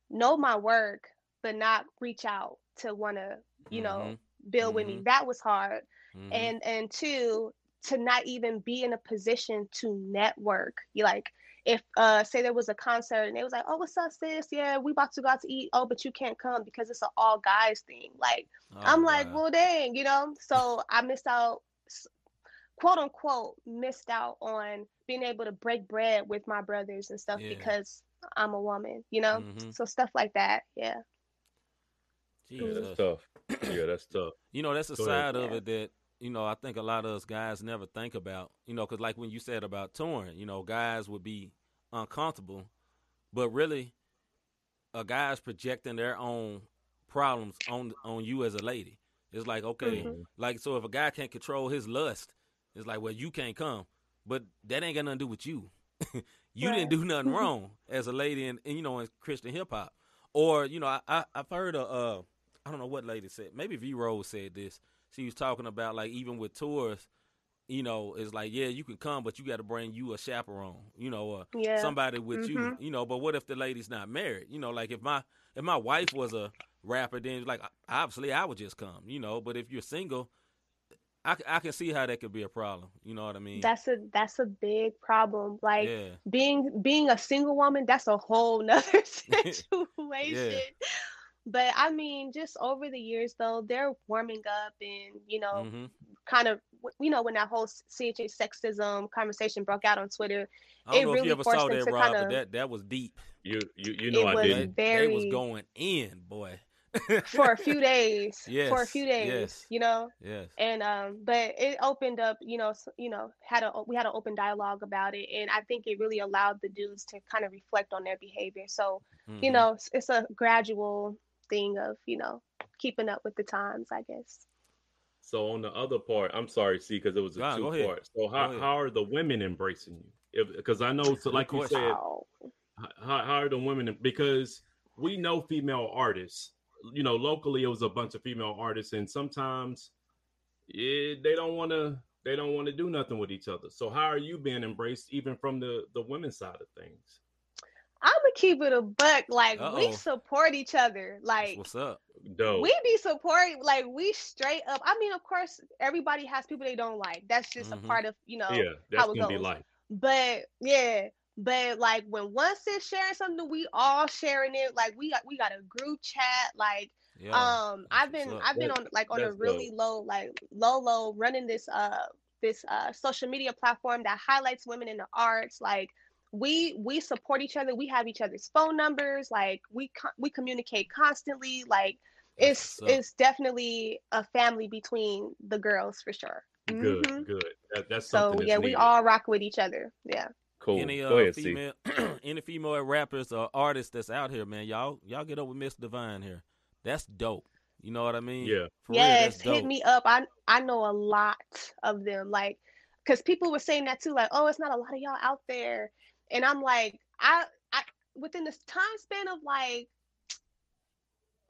know my work but not reach out to want to you know Mhm. build with me that was hard Mhm. and and two to not even be in a position to network you like if uh say there was a concert and they was like oh what's up sis yeah we about to go out to eat oh but you can't come because it's an all guys thing like Oh, i'm like well dang you know so i missed out quote unquote missed out on being able to break bread with my brothers and stuff Yeah. because i'm a woman you know Mhm. so stuff like that yeah Yeah, that's tough. Yeah, that's tough. You know, that's a Go ahead. side of Yeah. it that you know I think a lot of us guys never think about. You know, because like when you said about touring, you know, guys would be uncomfortable, but really, a guy's projecting their own problems on on you as a lady. It's like okay, Mhm. like so if a guy can't control his lust, it's like well you can't come, but that ain't got nothing to do with you. you didn't do nothing wrong as a lady in, in you know in Christian hip hop, or you know I, I I've heard of uh I don't know what lady said maybe V Rose said this. She was talking about like even with tours, you know, it's like yeah you can come, but you got to bring you a chaperone, you know, or yeah somebody with you, Mhm. you know. But what if the lady's not married? You know, like if my if my wife was a rapper, then like obviously I would just come, you know. But if you're single, I, I can see how that could be a problem. You know what I mean? That's a that's a big problem. Like yeah. being being a single woman, that's a whole nother situation. But I mean, just over the years though, they're warming up and you know, hmm kind of you know when that whole CHH sexism conversation broke out on Twitter, I don't it know if really you ever forced saw them that, to Rob, kinda- that that was deep. You you you know It I was didn't. They, they was very- going in, boy. for a few days. yes, for a few days, yes. you know. yes. and um but it opened up you know you know had a we had an open dialogue about it and i think it really allowed the dudes to kind of reflect on their behavior so you Mhm. know it's, it's a gradual thing of you know keeping up with the times i guess So on the other part, I'm sorry, see, because it was a Nah, two go part. So how, how are the women embracing you? Because I know, so like you said, how, how are the women? Because we know female artists. You know, locally it was a bunch of female artists, and sometimes yeah, they don't want to. They don't want to do nothing with each other. So how are you being embraced, even from the the women's side of things? I'm gonna keep it a buck like we Uh-oh. support each other like what's up? Dope. we be supporting like we straight up i mean of course everybody has people they don't like that's just Mhm. a part of you know yeah, that's how it gonna be goes. But yeah, but like when one sis sharing something, we all sharing it. Like we got we got a group chat. Like Yeah. um, I've been up. I've been on like on a that's really low like low low running this uh this uh social media platform that highlights women in the arts. Like we we support each other. We have each other's phone numbers. Like we co- we communicate constantly. Like it's what's up. it's definitely a family between the girls for sure. good, Mhm. good. That, that's So something. that's yeah, we all rock with each other. Yeah. cool. Any Go uh, ahead, see. female, any female rappers or artists that's out here, man, y'all, y'all get up with Miss Divine here. That's dope. You know what I mean? Yeah. For yes, that's dope. hit me up. I I know a lot of them. Like, cause people were saying that too. Like, oh, it's not a lot of y'all out there, and I'm like, I I within this time span of like,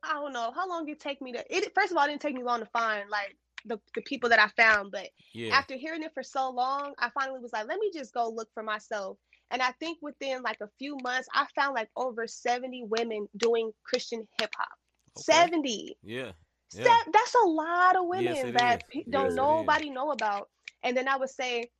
I don't know how long it take me to. It first of all, it didn't take me long to find like the the people that I found, but Yeah. after hearing it for so long, I finally was like, let me just go look for myself. And I think within like a few months, I found like over 70 women doing Christian hip hop. Okay. 70. Yeah. Se- that's a lot of women Yes, it that is. pe- don't is. nobody know about. And then I would say,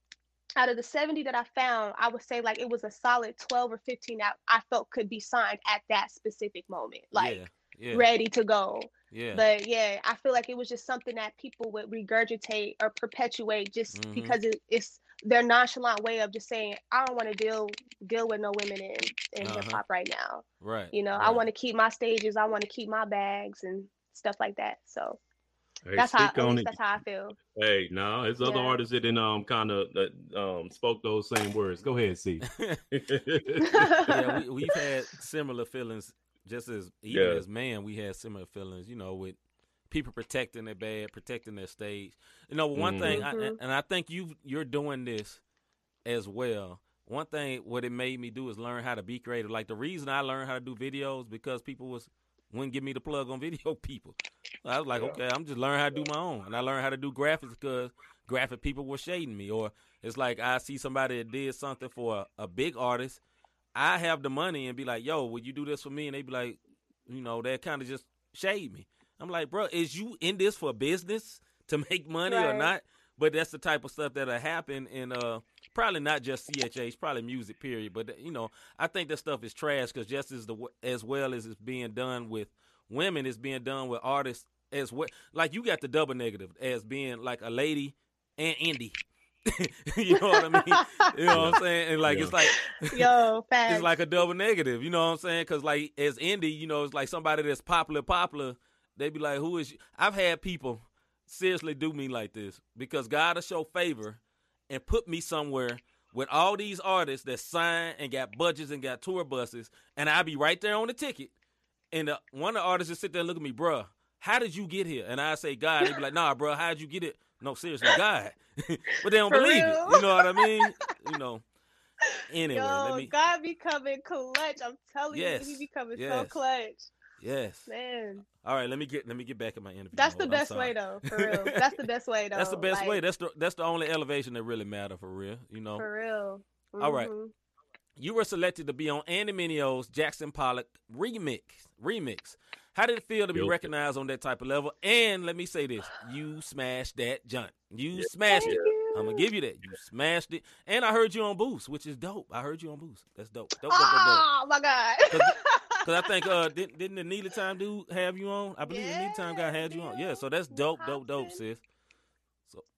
out of the 70 that I found, I would say like it was a solid 12 or 15 that I felt could be signed at that specific moment, like yeah. Yeah. ready to go. yeah. But yeah, I feel like it was just something that people would regurgitate or perpetuate just Mhm. because it, it's their nonchalant way of just saying, I don't want to deal deal with no women in, in Uh-huh. hip hop right now. right. You know, I want to keep my stages, I want to keep my bags and stuff like that. So Hey, that's how speak at on it. that's how I feel. Hey, no, there's other Yeah. artists that then um kind of that um spoke those same words. Go ahead, see. yeah, we, we've had similar feelings. Just as even Yeah. as man, we had similar feelings. You know, with people protecting their bad, protecting their stage. You know, one thing, I, Mhm. and I think you you're doing this as well. One thing, what it made me do is learn how to be creative. Like the reason I learned how to do videos because people was wouldn't give me the plug on video people. I was like, okay, I'm just learning how to do my own, and I learned how to do graphics because graphic people were shading me. Or it's like I see somebody that did something for a, a big artist. I have the money and be like, yo, would you do this for me? And they be like, you know, they kind of just shade me. I'm like, bro, is you in this for business to make money or not? But that's the type of stuff that'll happen, and uh, probably not just CHH, probably music, period. But you know, I think that stuff is trash because just as the as well as it's being done with women, is being done with artists as well. Like you got the double negative as being like a lady and indie. you know what I mean? You know what I'm saying? And like it's like Yo, facts. it's like a double negative. You know what I'm saying? Because like as indie, you know, it's like somebody that's popular, popular. They be like, "Who is?" You? I've had people seriously do me like this because God will show favor and put me somewhere with all these artists that sign and got budgets and got tour buses, and I be right there on the ticket. And the, one of the artists just sit there and look at me, bruh, how did you get here? And I say, God. They be like, Nah, bruh, how'd you get it? No, seriously, God. but they don't For believe real? it. You know what I mean? You know. Anyway, Yo, let me. God be coming clutch. I'm telling Yes, you, he be coming so clutch. Yes. Man. All right, let me get let me get back in my interview. That's the mode. I'm best way though, for real. That's the best way though. That's the best like, way. That's the that's the only elevation that really matter for real. You know. for real. All right. Mm-hmm. You were selected to be on Andy Mineo's Jackson Pollock remix. Remix. How did it feel to be Guilty. recognized on that type of level? And let me say this: you smashed that junk. You smashed Thank it. I'm gonna give you that. You smashed it, and I heard you on Boost, which is dope. I heard you on Boost. That's dope. Dope, dope, dope, dope. Oh my god. Because I think uh didn't didn't the Neely Time dude have you on? I believe the Neely Time guy had you on. Yeah, so that's dope, dope, dope, Hobson. sis.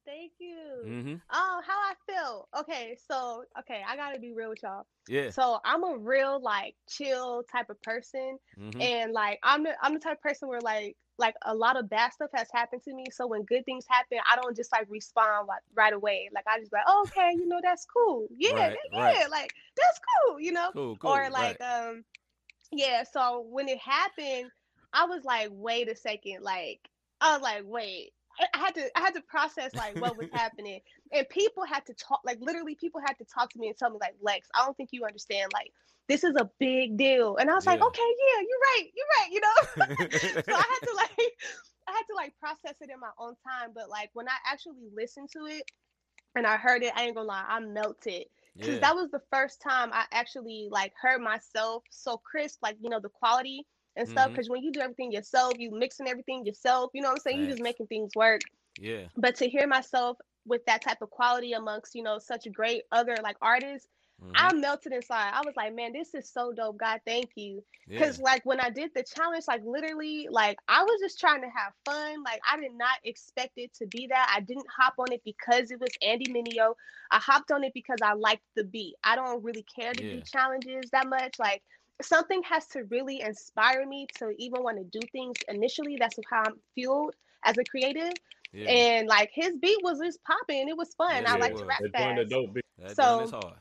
Thank you. Mm-hmm. Oh, how I feel. Okay, so okay, I gotta be real with y'all. Yeah. So I'm a real like chill type of person, Mm-hmm. and like I'm the I'm the type of person where like like a lot of bad stuff has happened to me. So when good things happen, I don't just like respond like, right away. Like I just like, oh, okay, you know, that's cool. Yeah, Right, yeah, right. like that's cool, you know. Cool, cool. or like right. um yeah so when it happened i was like wait a second like i was like wait I- had to I had to process like what was happening. And people had to talk like literally people had to talk to me and tell me like Lex, I don't think you understand like this is a big deal. And I was like, okay, yeah, you're right, you're right, you know. so I had to like I had to like process it in my own time. But like when I actually listened to it and I heard it, I ain't gonna lie, I melted because yeah. that was the first time I actually like heard myself so crisp, like you know the quality and stuff. Mhm. Because when you do everything yourself, you mixing everything yourself. You know what I'm saying? You just making things work. yeah. But to hear myself with that type of quality amongst you know such great other like artists, Mhm. I melted inside. I was like, man, this is so dope. God, thank you. yeah. Because like when I did the challenge, like literally, like I was just trying to have fun. Like I did not expect it to be that. I didn't hop on it because it was Andy Mineo. I hopped on it because I liked the beat. I don't really care to Yeah. do challenges that much. Like something has to really inspire me to even want to do things initially. That's how I'm fueled as a creative. yeah. And like his beat was just popping. It was fun. Yeah, I like to rap They're doing the fast dope beat. so- joint is hard.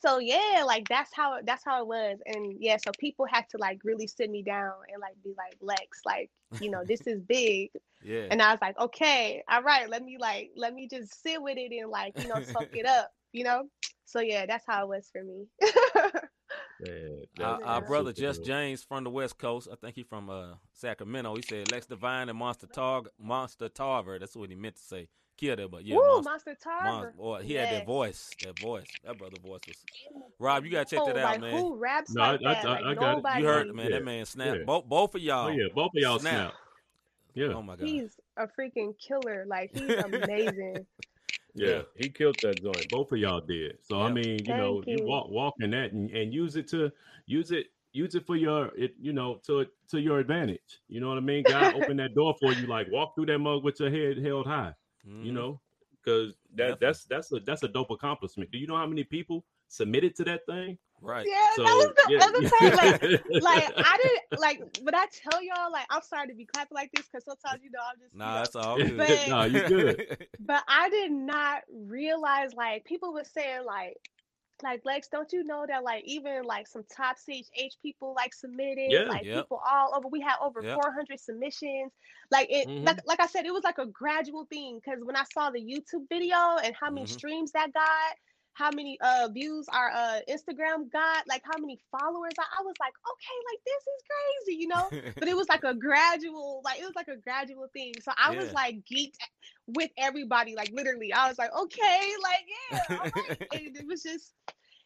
so yeah, like that's how that's how it was, and yeah, so people had to like really sit me down and like be like Lex, like you know this is big, Yeah. and I was like, okay, all right, let me like let me just sit with it and like you know soak it up, you know. So yeah, that's how it was for me. Yeah, Our, our brother super Just dope. James from the West Coast. I think he's from uh, Sacramento. He said Lex Divine and Monster Targ Monster Tarver. That's what he meant to say. Killed it, but yeah, Woo, Monster, Monster Tarver. Monster. Boy, he had that voice. That voice. That brother voice was. Rob, you gotta check Oh, that out, like, man. Who raps No, like I- I- that? I- like I got it. nobody. You heard it, man. Yeah. That man snapped. Yeah. Both both of y'all. Oh yeah, both of y'all Snap. snap. Yeah, Oh my god. He's a freaking killer. Like he's amazing. Yeah, Yeah. he killed that joint. Both of y'all did. So I mean, you know, you you. walk walk in that and, and use it to use it use it for your it you know to to your advantage. You know what I mean? God open that door for you. Like walk through that mug with your head held high. You Mhm. know, because that Definitely. that's that's a that's a dope accomplishment. Do you know how many people submitted to that thing? Right. Yeah, So that was the yeah. other thing. Like, like I didn't like. But I tell y'all, like, I'm sorry to be clapping like this because sometimes you know I'm just. you Nah, know, that's all good. But- nah, you good. but I did not realize like people were saying like like Lex, don't you know that like even like some top CHH people like submitted Yeah. like Yep. people all over. We had over Yep. 400 submissions. Like it, Mhm. like like I said, it was like a gradual thing because when I saw the YouTube video and how many Mhm. streams that got. How many uh views our uh Instagram got? Like how many followers? I, I was like, okay, like this is crazy, you know but it was like a gradual like it was like a gradual thing so i was like geeked with everybody like literally i was like okay like yeah all right. and it was just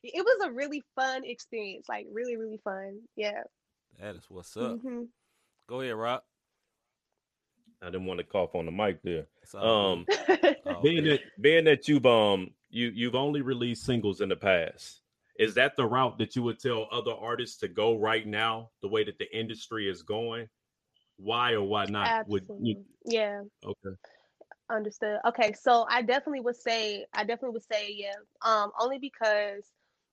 it was a really fun experience like really really fun yeah that is what's up. Mhm. Go ahead, Rob. I didn't want to cough on the mic there. It's all Um. Oh, being okay. that being that you've um you you've only released singles in the past is that the route that you would tell other artists to go right now the way that the industry is going why or why not would Absolutely. you yeah okay Understood. Okay, so I definitely would say I definitely would say yeah. Um, only because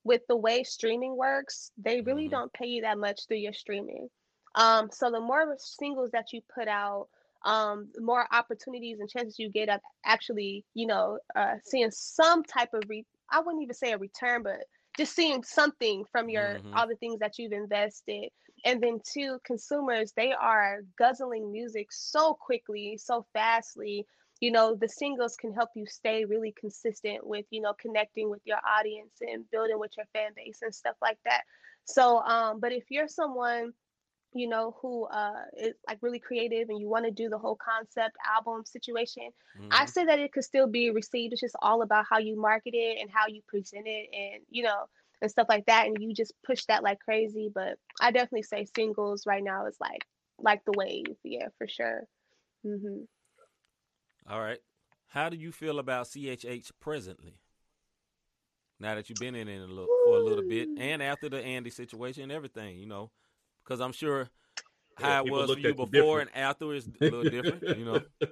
with the way streaming works, they really Mhm. don't pay you that much through your streaming. Um, so the more singles that you put out, um, the more opportunities and chances you get of actually, you know, uh, seeing some type of re- I wouldn't even say a return, but just seeing something from your Mhm. all the things that you've invested. And then two, consumers, they are guzzling music so quickly, so fastly you know the singles can help you stay really consistent with you know connecting with your audience and building with your fan base and stuff like that so um but if you're someone you know who uh is like really creative and you want to do the whole concept album situation i Mhm. say that it could still be received it's just all about how you market it and how you present it and you know and stuff like that and you just push that like crazy but i definitely say singles right now is like like the wave. Yeah, for sure. Mm-hmm. All right. How do you feel about CHH presently? Now that you've been in it a little, for a little bit, and after the Andy situation and everything, you know, because I'm sure Yeah, how it was for you before and after is a little different, you know.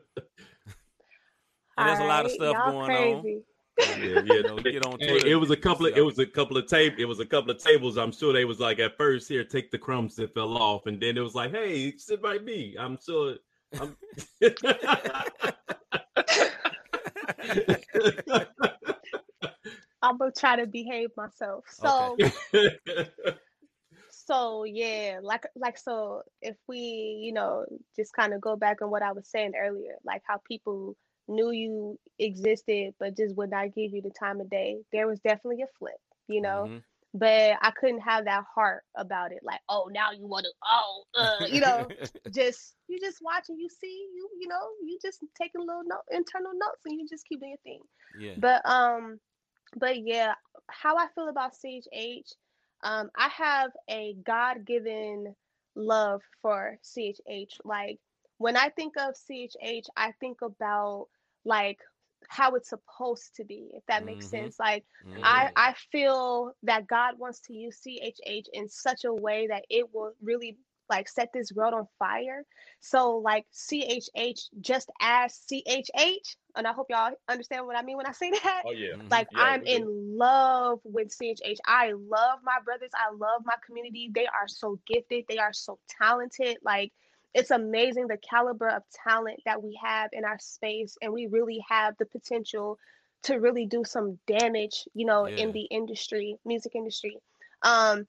And there's a lot of stuff y'all going crazy. Yeah, yeah. You know, get on Hey, Twitter. it was a couple of it was a couple of tape it was a couple of tables. I'm sure they was like at first here take the crumbs that fell off, and then it was like, hey, sit by me. I'm sure. I'm... I'm gonna try to behave myself. So Okay. So yeah, like like so if we, you know, just kind of go back on what I was saying earlier, like how people knew you existed but just would not give you the time of day. There was definitely a flip, you know. Mhm. But I couldn't have that heart about it, like, oh, now you want to, oh, uh, you know, just you just watch and you see, you you know, you just taking little note, internal notes and you just keep doing your thing. yeah. But um, but yeah, how I feel about CHH, um, I have a God-given love for CHH. Like when I think of CHH, I think about like how it's supposed to be, if that makes Mhm. sense. Like Mhm. I, I feel that God wants to use CHH in such a way that it will really like set this world on fire. So like CHH just as CHH, and I hope y'all understand what I mean when I say that. oh yeah. Mhm. Like Yeah, I'm in love with CHH. I love my brothers. I love my community. They are so gifted. They are so talented. Like it's amazing the caliber of talent that we have in our space, and we really have the potential to really do some damage, you know, Yeah. in the industry, music industry. Um,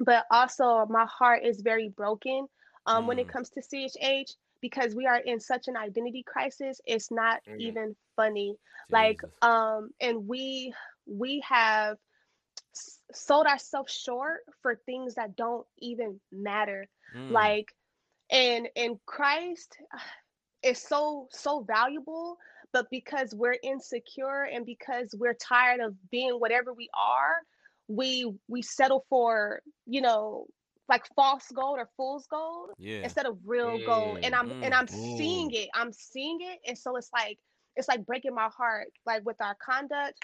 but also my heart is very broken um, when it Mm. comes to CHH because we are in such an identity crisis. It's not Mhm. even funny like um and we we have s- sold ourselves short for things that don't even matter Mm. like and and christ is so so valuable but because we're insecure and because we're tired of being whatever we are we we settle for you know like false gold or fool's gold yeah. instead of real gold and i'm and i'm Mm, seeing it i'm seeing it and so it's like it's like breaking my heart like with our conduct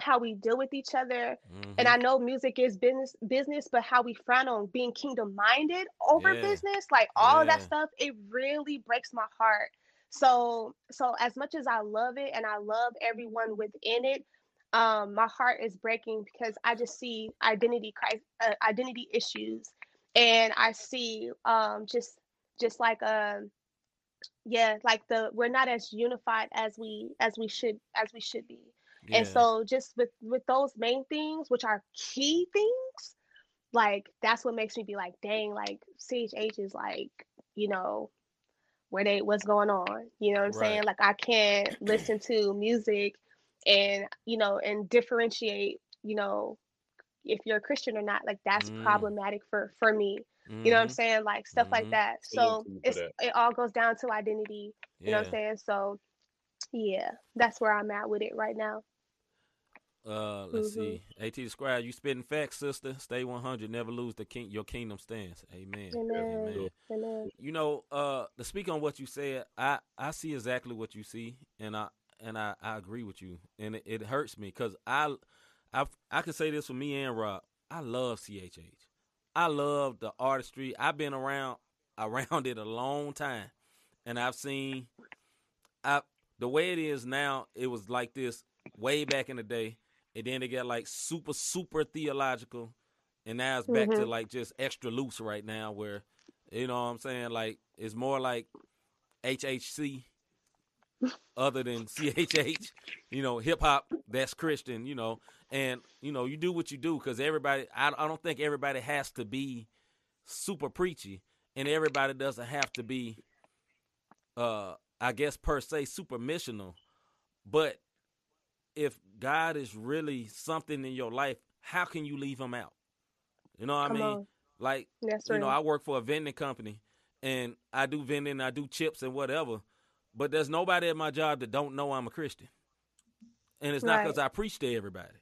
how we deal with each other and Mhm. i know music is business business but how we frown on being kingdom minded over Yeah. business like all of that stuff it really breaks my heart so so as much as i love it and i love everyone within it um my heart is breaking because i just see identity crisis uh, identity issues. And i see um just just like um yeah like the we're not as unified as we as we should as we should be. And so just with with those main things which are key things like that's what makes me be like dang like chh is like you know where they what's going on? You know what i'm saying? Like i can't listen to music and you know and differentiate you know if you're a christian or not like that's Mm. problematic for for me you know what i'm Mhm. saying like stuff like Mhm. that It's a little so it's that. it all goes down to identity you know what i'm saying so yeah that's where i'm at with it right now Uh, let's Mhm. see. At the Squire, you spitting facts, sister. Stay 100. Never lose the king. Your kingdom stands. Amen. Amen. Amen. Amen. You know, uh, to speak on what you said, I I see exactly what you see, and I and I, I agree with you, and it, it hurts me because I I I can say this for me and Rob. I love CHH. I love the artistry. I've been around around it a long time, and I've seen I the way it is now. It was like this way back in the day, and then it got like super super theological, and now it's back to Mhm. like just extra loose right now, where you know what I'm saying? Like it's more like HHC other than CHH, you know, hip hop that's Christian, you know. And you know, you do what you do cuz everybody I I don't think everybody has to be super preachy and everybody doesn't have to be uh I guess per se super missional. But if God is really something in your life, how can you leave him out? You know what Come I mean? on. Like That's you know, I work for a vending company and I do vending, I do chips and whatever. But there's nobody at my job that don't know I'm a Christian. And it's not Right. because I preach to everybody.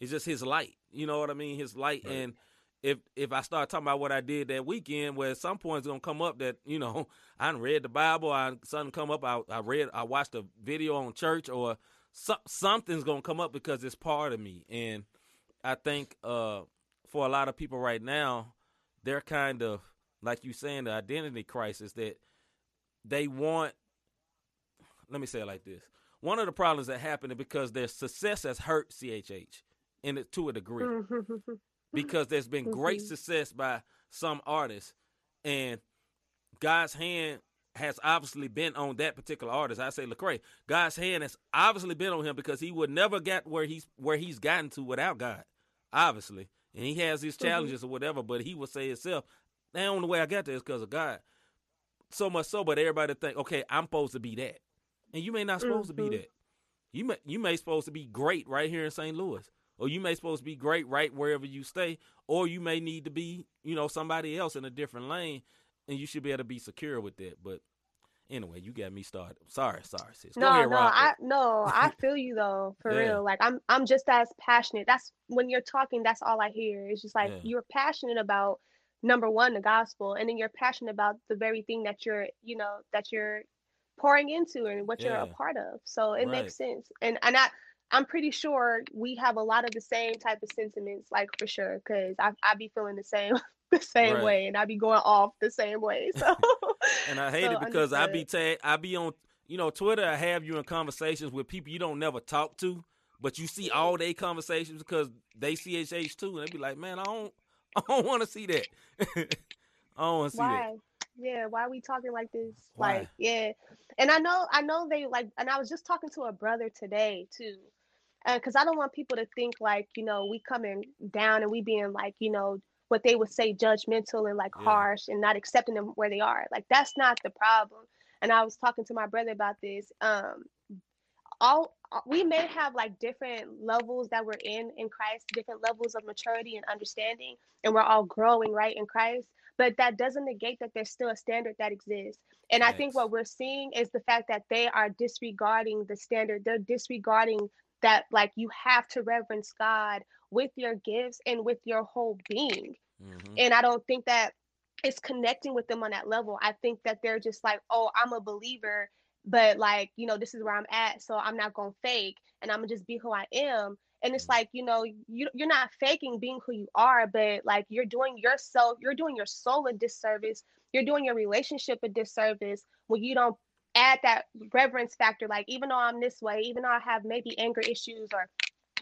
It's just his light. You know what I mean? His light Right. and if if I start talking about what I did that weekend, where at some point it's gonna come up that you know I read the Bible, I something come up, I, I read, I watched a video on church, or so, something's gonna come up because it's part of me, and I think uh, for a lot of people right now, they're kind of like you saying the identity crisis that they want. Let me say it like this: one of the problems that happened is because their success has hurt CHH, in it to a degree because there's been great Mhm. success by some artists, and God's hand has obviously been on that particular artist. I say Lecrae. God's hand has obviously been on him because he would never get where he's where he's gotten to without God, obviously. And he has his Mhm. challenges or whatever, but he would say himself, "The only way I got there is because of God." So much so, but everybody think, "Okay, I'm supposed to be that," and you may not supposed to be Mhm. that. You may you may supposed to be great right here in St. Louis, or you may supposed to be great right wherever you stay, or you may need to be, you know, somebody else in a different lane, and you should be able to be secure with that. But anyway, you got me started. Sorry, sorry, sis. No, ahead, no, Rob. I no, I feel you though, for Yeah. real. Like I'm I'm just as passionate. That's when you're talking, that's all I hear. It's just like Yeah. you're passionate about number one, the gospel, and then you're passionate about the very thing that you're, you know, that you're pouring into and what you're a part of. So it Right. makes sense. And and I I'm pretty sure we have a lot of the same type of sentiments, like for sure, because I I be feeling the same the same Right. way and I be going off the same way. So and I hate so it because I be tag, I be on, you know, Twitter. I have you in conversations with people you don't never talk to, but you see all they conversations because they CHH too, and they be like, man, I don't, I don't want to see that. I don't want to see that. Yeah, why are we talking like this? Why? Like, yeah. And I know, I know they like, and I was just talking to a brother today too. Because I don't want people to think like, you know, we coming down and we being like, you know, what they would say judgmental and like Yeah. harsh and not accepting them where they are. Like, that's not the problem. And I was talking to my brother about this. Um, all uh, we may have like different levels that we're in in Christ, different levels of maturity and understanding, and we're all growing right in Christ. But that doesn't negate that there's still a standard that exists. And I think what we're seeing is the fact that they are disregarding the standard. They're disregarding that, like, you have to reverence God with your gifts and with your whole being. Mhm. And I don't think that it's connecting with them on that level. I think that they're just like, oh, I'm a believer, but like, you know, this is where I'm at. So I'm not going to fake and I'm going to just be who I am. And it's like, you know, you, you're not faking being who you are, but like you're doing yourself, you're doing your soul a disservice. You're doing your relationship a disservice when you don't add that reverence factor. Like, even though I'm this way, even though I have maybe anger issues or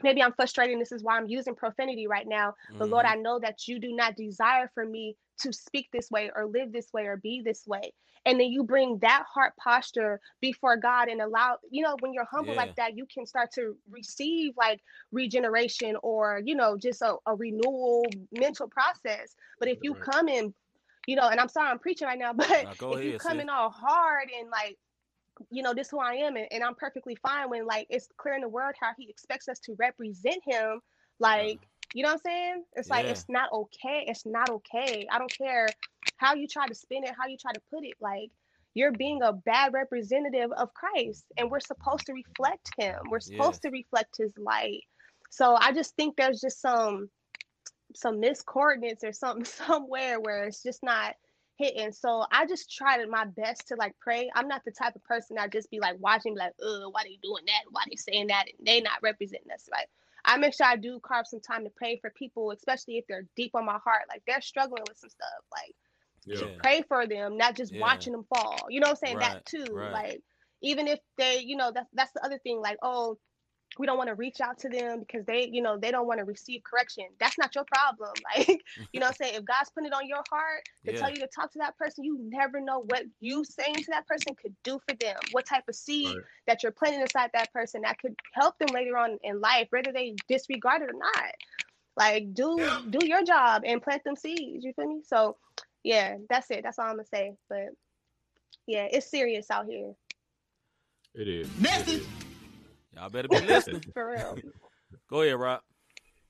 maybe I'm frustrated, this is why I'm using profanity right now. But Lord, Mhm. I know that you do not desire for me to speak this way or live this way or be this way. And then you bring that heart posture before God and allow, you know, when you're humble Yeah. like that, you can start to receive like regeneration or, you know, just a, a renewal mental process. But if you Right. come in, you know, and I'm sorry I'm preaching right now, but go if you ahead, come sis. in all hard and like, you know, this who I am, and, and I'm perfectly fine when like it's clear in the world how he expects us to represent him. Like, uh-huh. you know what I'm saying? It's like it's not okay. It's not okay. I don't care how you try to spin it, how you try to put it. Like you're being a bad representative of Christ, and we're supposed to reflect him. We're supposed Yes. to reflect his light. So I just think there's just some some miscoordinates or something somewhere where it's just not hitting. So I just tried my best to like pray. I'm not the type of person that just be like watching, be like, uh, why they doing that? Why they saying that? And they not representing us. Like I make sure I do carve some time to pray for people, especially if they're deep on my heart. Like they're struggling with some stuff. Like Yeah. Yeah. pray for them, not just Yeah. watching them fall. You know what I'm saying? Right, That too. right. Like even if they, you know, that's that's the other thing. Like, oh, we don't want to reach out to them because they, you know, they don't want to receive correction. That's not your problem. Like, you know what I'm saying? If God's putting it on your heart to Yeah. tell you to talk to that person, you never know what you saying to that person could do for them. What type of seed Right. that you're planting inside that person that could help them later on in life, whether they disregard it or not. Like, do do your job and plant them seeds. You feel me? So, yeah, that's it. That's all I'm gonna say. But yeah, it's serious out here It is. Next It is. Y'all better be listening. for real. Go ahead, Rob.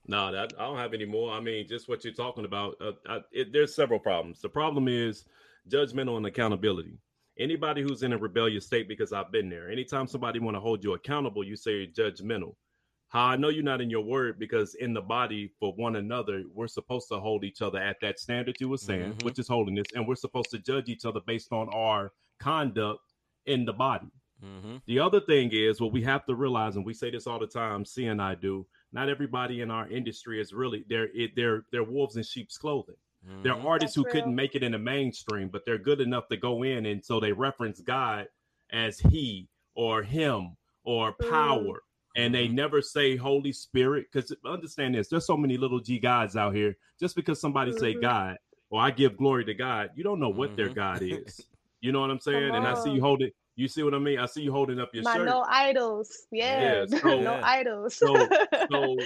No, that I don't have any more. I mean, just what you're talking about. Uh, I, it, there's several problems. The problem is judgmental and accountability. Anybody who's in a rebellious state, because I've been there. Anytime somebody want to hold you accountable, you say judgmental. how I know you're not in your word because in the body for one another, we're supposed to hold each other at that standard you were saying, Mhm. which is holiness, and we're supposed to judge each other based on our conduct in the body. Mm-hmm. The other thing is what we have to realize, and we say this all the time, C and I do. Not everybody in our industry is really they're it, they're they're wolves in sheep's clothing. They're Mm-hmm. artists That's who couldn't make it in the mainstream, but they're good enough to go in, and so they reference God as He or Him or power, and they Mhm. never say Holy Spirit. Because understand this, there's so many little G gods out here. Just because somebody say Mhm. God or I give glory to God, you don't know what their Mhm. God is. You know what I'm saying? And I see you on. hold it. You see what I mean? I see you holding up your My shirt. no idols. Yeah. Yeah, so- no idols. So, so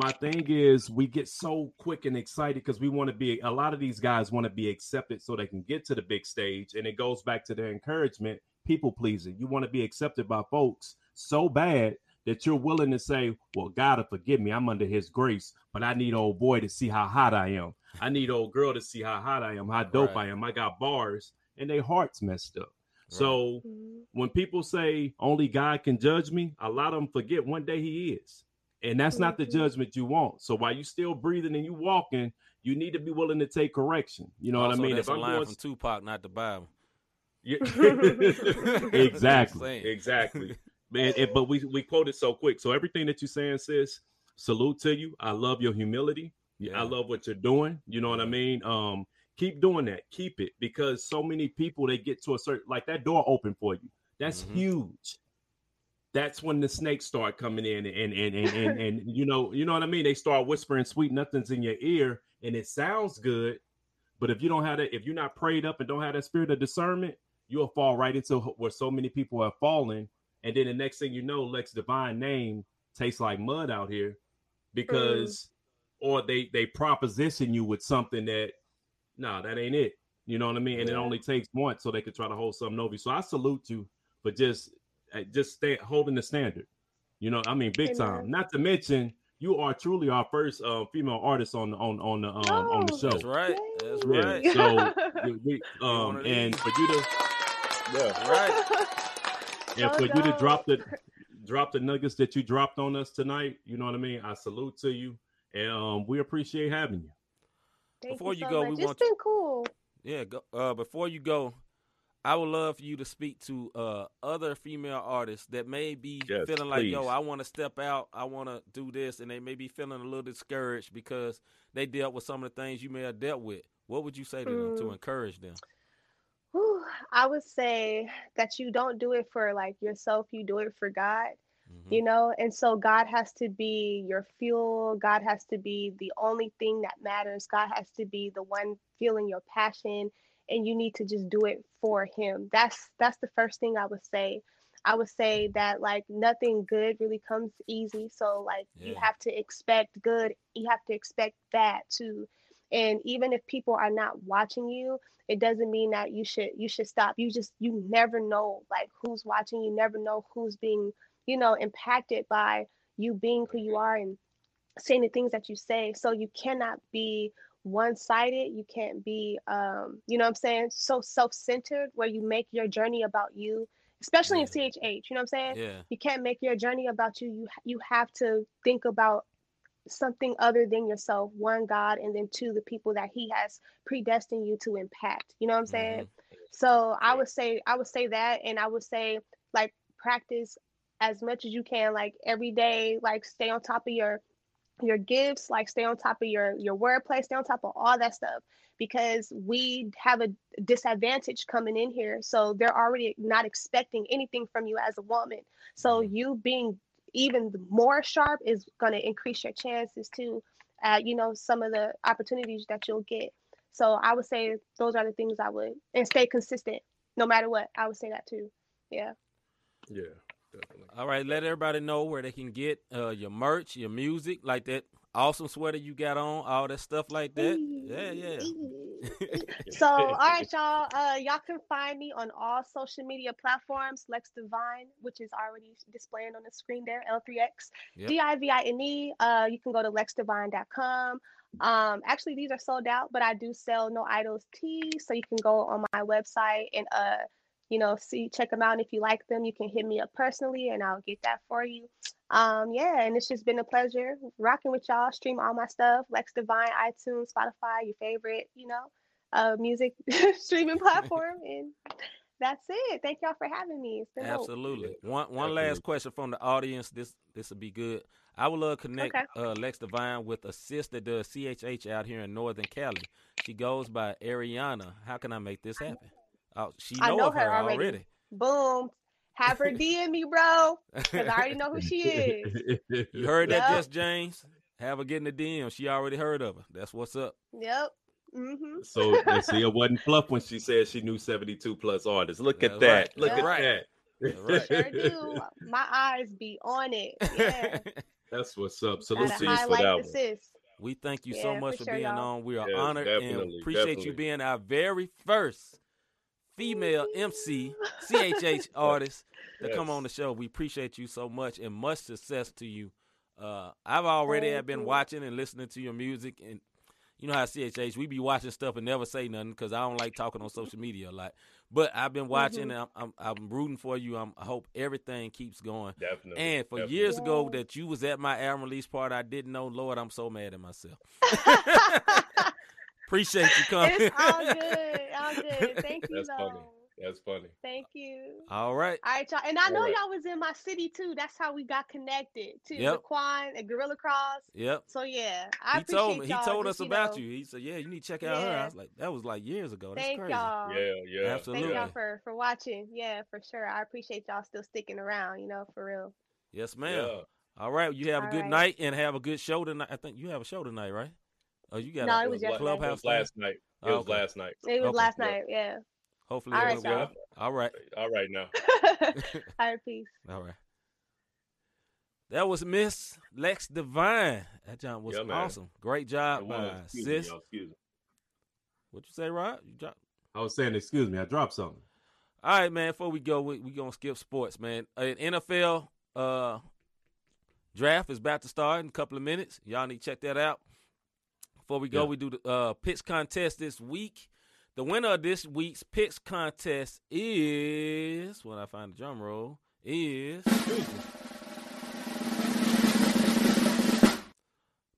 my thing is, we get so quick and excited because we want to be. A lot of these guys want to be accepted so they can get to the big stage, and it goes back to their encouragement, people pleasing. You want to be accepted by folks so bad that you're willing to say, "Well, God will forgive me. I'm under His grace, but I need old boy to see how hot I am. I need old girl to see how hot I am, how dope Right. I am. I got bars, and their hearts messed up." So Mhm. when people say only God can judge me, a lot of them forget one day He is, and that's not the Mhm. judgment you want. So while you're still breathing and you walking, you need to be willing to take correction. You know what I mean? That's If a I'm line going, from Tupac, not the Bible. Yeah. Exactly, exactly, man. it- but we we quoted so quick. So everything that you're saying, sis, salute to you. I love your humility. Yeah. I love what you're doing. You know what I mean? Um, keep doing that. Keep it because so many people they get to a certain like that door open for you. That's Mhm. huge. That's when the snakes start coming in and and and and, and you know you know what I mean. They start whispering sweet nothings in your ear, and it sounds good. But if you don't have that, if you're not prayed up and don't have that spirit of discernment, you'll fall right into where so many people have fallen. And then the next thing you know, Lex Divine name tastes like mud out here because, or they they proposition you with something that, no, that ain't it. You know what I mean? And it only takes once so they can try to hold something over you. So I salute you for just uh, just stay, holding the standard. You know, I mean, big Amen. time. Not to mention, you are truly our first uh, female artist on the on on the um, on the Oh, show. That's right. That's Yeah, right. so we- we, um, and for you to yeah, Right. and So for you to drop the drop the nuggets that you dropped on us tonight, you know what I mean. I salute to you, and um, we appreciate having you. Thank Before you so go, we much. want It's been cool. Yeah. Go, uh, before you go, I would love for you to speak to uh, other female artists that may be Yes, feeling like, yo. I want to step out, I want to do this, and they may be feeling a little discouraged because they dealt with some of the things you may have dealt with. What would you say to them to Mm. encourage them? Whew, I would say that you don't do it for like yourself, you do it for God. Mhm. you know? And so god has to be your fuel. God has to be the only thing that matters. God has to be the one feeling your passion and you need to just do it for him. That's that's the first thing i would say. I would say that like nothing good really comes easy. So like you have to expect good. You have to expect bad too. And even if people are not watching you it doesn't mean that you should you should stop. You just you never know like who's watching. You never know who's being you know, impacted by you being who you are and saying the things that you say. So you cannot be one-sided. You can't be, um, you know, what I'm saying, so self-centered where you make your journey about you, especially in CHH. You know what I'm saying? Yeah. You can't make your journey about you. You you have to think about something other than yourself. One, God, and then two, the people that He has predestined you to impact. You know what I'm saying? Mhm. So I would say I would say that, and I would say like practice as much as you can, like every day, like stay on top of your your gifts, like stay on top of your your wordplay, stay on top of all that stuff because we have a disadvantage coming in here. So they're already not expecting anything from you as a woman. So Mhm. you being even more sharp is going to increase your chances to, uh, you know, some of the opportunities that you'll get. So I would say those are the things I would and stay consistent no matter what. I would say that too. Yeah. Yeah, definitely. All right, let everybody know where they can get uh, your merch, your music, like that awesome sweater you got on, all that stuff like that. Yeah, yeah. So, all right, y'all. Uh, y'all can find me on all social media platforms. Lex Divine, which is already displaying on the screen there. L3X Yep. D I V I N E. Uh, you can go to lexdivine.com. Um, actually, these are sold out, but I do sell No Idols tees, so you can go on my website and uh you know, see, check them out. And if you like them, you can hit me up personally and I'll get that for you. Um, yeah, and it's just been a pleasure rocking with y'all. Stream all my stuff, Lex Divine, iTunes, Spotify, your favorite, you know, uh, music streaming platform. And that's it. Thank y'all for having me. It's been dope. Absolutely. One one Definitely. last question from the audience. This this will be good. I would love to connect Okay. uh, Lex Divine with a sister does CHH out here in Northern Cali. She goes by Ariana. How can I make this happen? Oh, she I know, know of her, her already. already. Boom. Have her DM me, bro. Because I already know who she is. You heard that, Yep. Just James? Have her get in the DM. She already heard of her. That's what's up. Yep. Mm-hmm. So you see, it wasn't fluff when she said she knew 72 plus artists. Look at that. right. Look That's at right. that. That's Sure do. My eyes be on it. Yeah. That's what's up. So Gotta to you for that one. we thank you so much for for sure, being y'all. on. We are Yes, honored and definitely, appreciate you being our very first female MC CHH artist to come on the show. We appreciate you so much and much success to you. Uh, I've already have been watching and listening to your music, and you know how CHH we be watching stuff and never say nothing because I don't like talking on social media a lot. But I've been watching, Mm-hmm. and I'm, I'm I'm rooting for you. I'm, I hope everything keeps going. Definitely. And for definitely. years ago that you was at my album release party, I didn't know. Lord, I'm so mad at myself. Appreciate you coming. it's all good. All good. Thank you, That's though. funny. That's funny. Thank you. All right. All right, y'all. And I know All right. y'all was in my city too. That's how we got connected to Yep. Laquan and Gorilla Cross. Yep. So yeah, I he told me. He told us about know, you. He said, "Yeah, you need to check out her." I was like, "That was like years ago. That's Thank crazy." y'all. Yeah, yeah. Absolutely. Thank y'all for for watching. Yeah, for sure. I appreciate y'all still sticking around. You know, for real. Yes, ma'am. Yeah. All right. You have a good right. night and have a good show tonight. I think you have a show tonight, right? Oh, you got No, a, it was la- yesterday. It clubhouse was last night. It Oh, was last night. It was Okay. last night. Yeah. Hopefully, All it right, went y'all. well. All right. All right now. All right, peace. All right. That was Miss Lex Divine. That job was Yeah, awesome. Great job, It by Excuse sis. Excuse me. What you say, Rod? You drop- I was saying, excuse me, I dropped something. All right, man. Before we go, we we gonna skip sports, man. Uh, NFL uh, draft is about to start in a couple of minutes. Y'all need to check that out. Before we go, Yeah. we do the uh, picks contest this week. The winner of this week's picks contest is when I find the drum roll is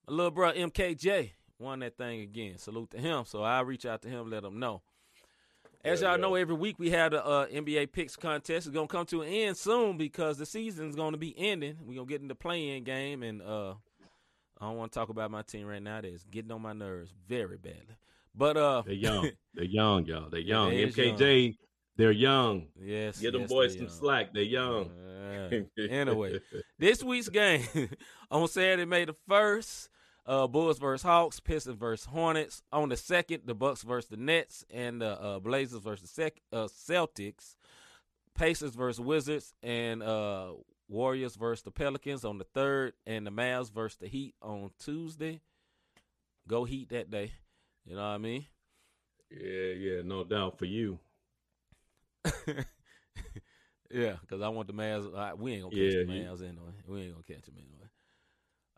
my little bro MKJ won that thing again. Salute to him. So I reach out to him, let him know. As y'all know, every week we have the uh, NBA picks contest. It's gonna come to an end soon because the season's gonna be ending. We're gonna get into the play-in game, and uh, I don't want to talk about my team right now. That's getting on my nerves very badly. But uh, They're young. they're young, y'all. They're young. They MKJ, they're young. yes, Give them yes, boys some are. slack. They're young. Uh, anyway, this week's game on Saturday, May the first. Uh, Bulls versus Hawks, Pistons versus Hornets. On the second, the Bucks versus the Nets, and the uh, Blazers versus sec- uh, Celtics. Pacers versus Wizards, and uh, Warriors versus the Pelicans on the third, and the Mavs versus the Heat on Tuesday. Go Heat that day. You know what I mean? Yeah, yeah, no doubt for you. yeah, because I want the Mavs. Uh, we ain't gonna catch Yeah, the Mavs anyway. We ain't gonna catch them anyway.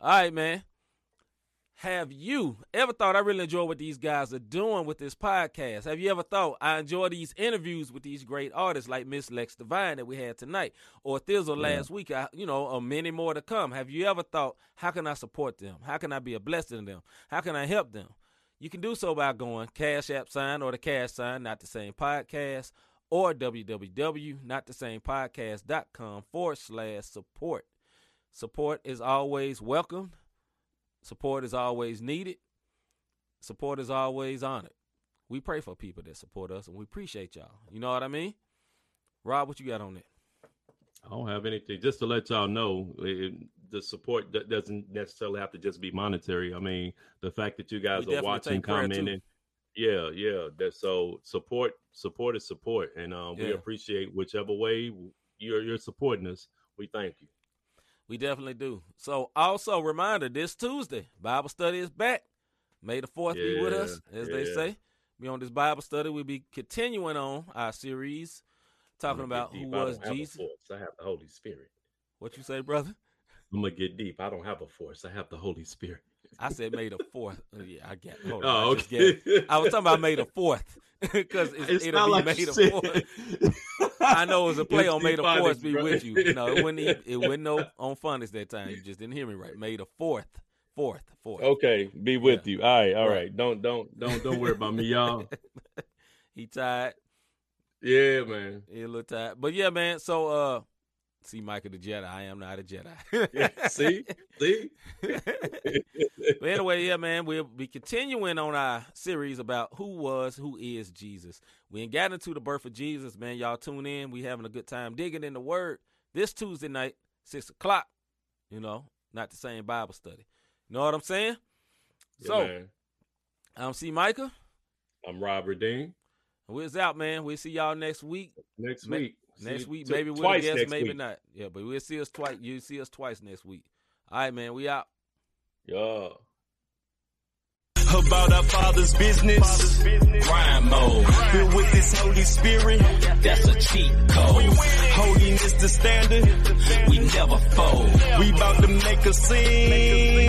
All right, man. Have you ever thought I really enjoy what these guys are doing with this podcast? Have you ever thought I enjoy these interviews with these great artists like Miss Lex Divine that we had tonight, or Thizzle Yeah. last week? I, you know, or many more to come. Have you ever thought, how can I support them? How can I be a blessing to them? How can I help them? You can do so by going Cash App sign or the Cash sign, not the same podcast, or www.notthesamepodcast.com forward slash support. Support is always welcome. Support is always needed. Support is always honored. We pray for people that support us, and we appreciate y'all. You know what I mean? Rob, what you got on that? I don't have anything. Just to let y'all know, it, the support that doesn't necessarily have to just be monetary. I mean, the fact that you guys We are watching, take prayer, too. commenting, yeah, yeah. That so support, support is support, and um, we appreciate whichever way you're you're supporting us. We thank you. We definitely do. So, also reminder: this Tuesday, Bible study is back. May the fourth be with us, as they say. Be on this Bible study. We'll be continuing on our series talking about who. I was don't have a Jesus. force. I have the Holy Spirit. What you say, brother? I'm gonna get deep. I don't have a force. I have the Holy Spirit. I said May the fourth. Uh, yeah, I get. Hold on, Oh, I, okay. I was talking about May the fourth because It's it'll not be like May the fourth. I know it was a play on May the Fourth be bro. with you. No, it wasn't. even- It wasn't no on phonics that time. You just didn't hear me right. May the Fourth, Fourth, Fourth. Okay, be with you. All right, all Right. right. Don't don't don't don't worry about me, y'all. He tired. Yeah, man. He a little tired. But yeah, man. So uh, see, Michael the Jedi. I am not a Jedi. Yeah, see, see. But anyway, yeah, man, we'll be continuing on our series about who was, who is Jesus. We ain't got into the birth of Jesus, man. Y'all tune in. We having a good time digging in the Word this Tuesday night, six o'clock. You know, not the same Bible study. You know what I'm saying? Yeah, so man. I'm C. Micah. I'm Robert Dean. We're out, man. We'll see y'all next week. Next week. See Next you week, t- maybe we'll guess, maybe week. not. Yeah, but we'll see us twice. You see us twice next week. All right, man. We out. Yeah. about our father's business. Grind mode. Filled with this Holy Spirit, that's a cheat code. Holiness the standard, we never fold. We about to make a scene.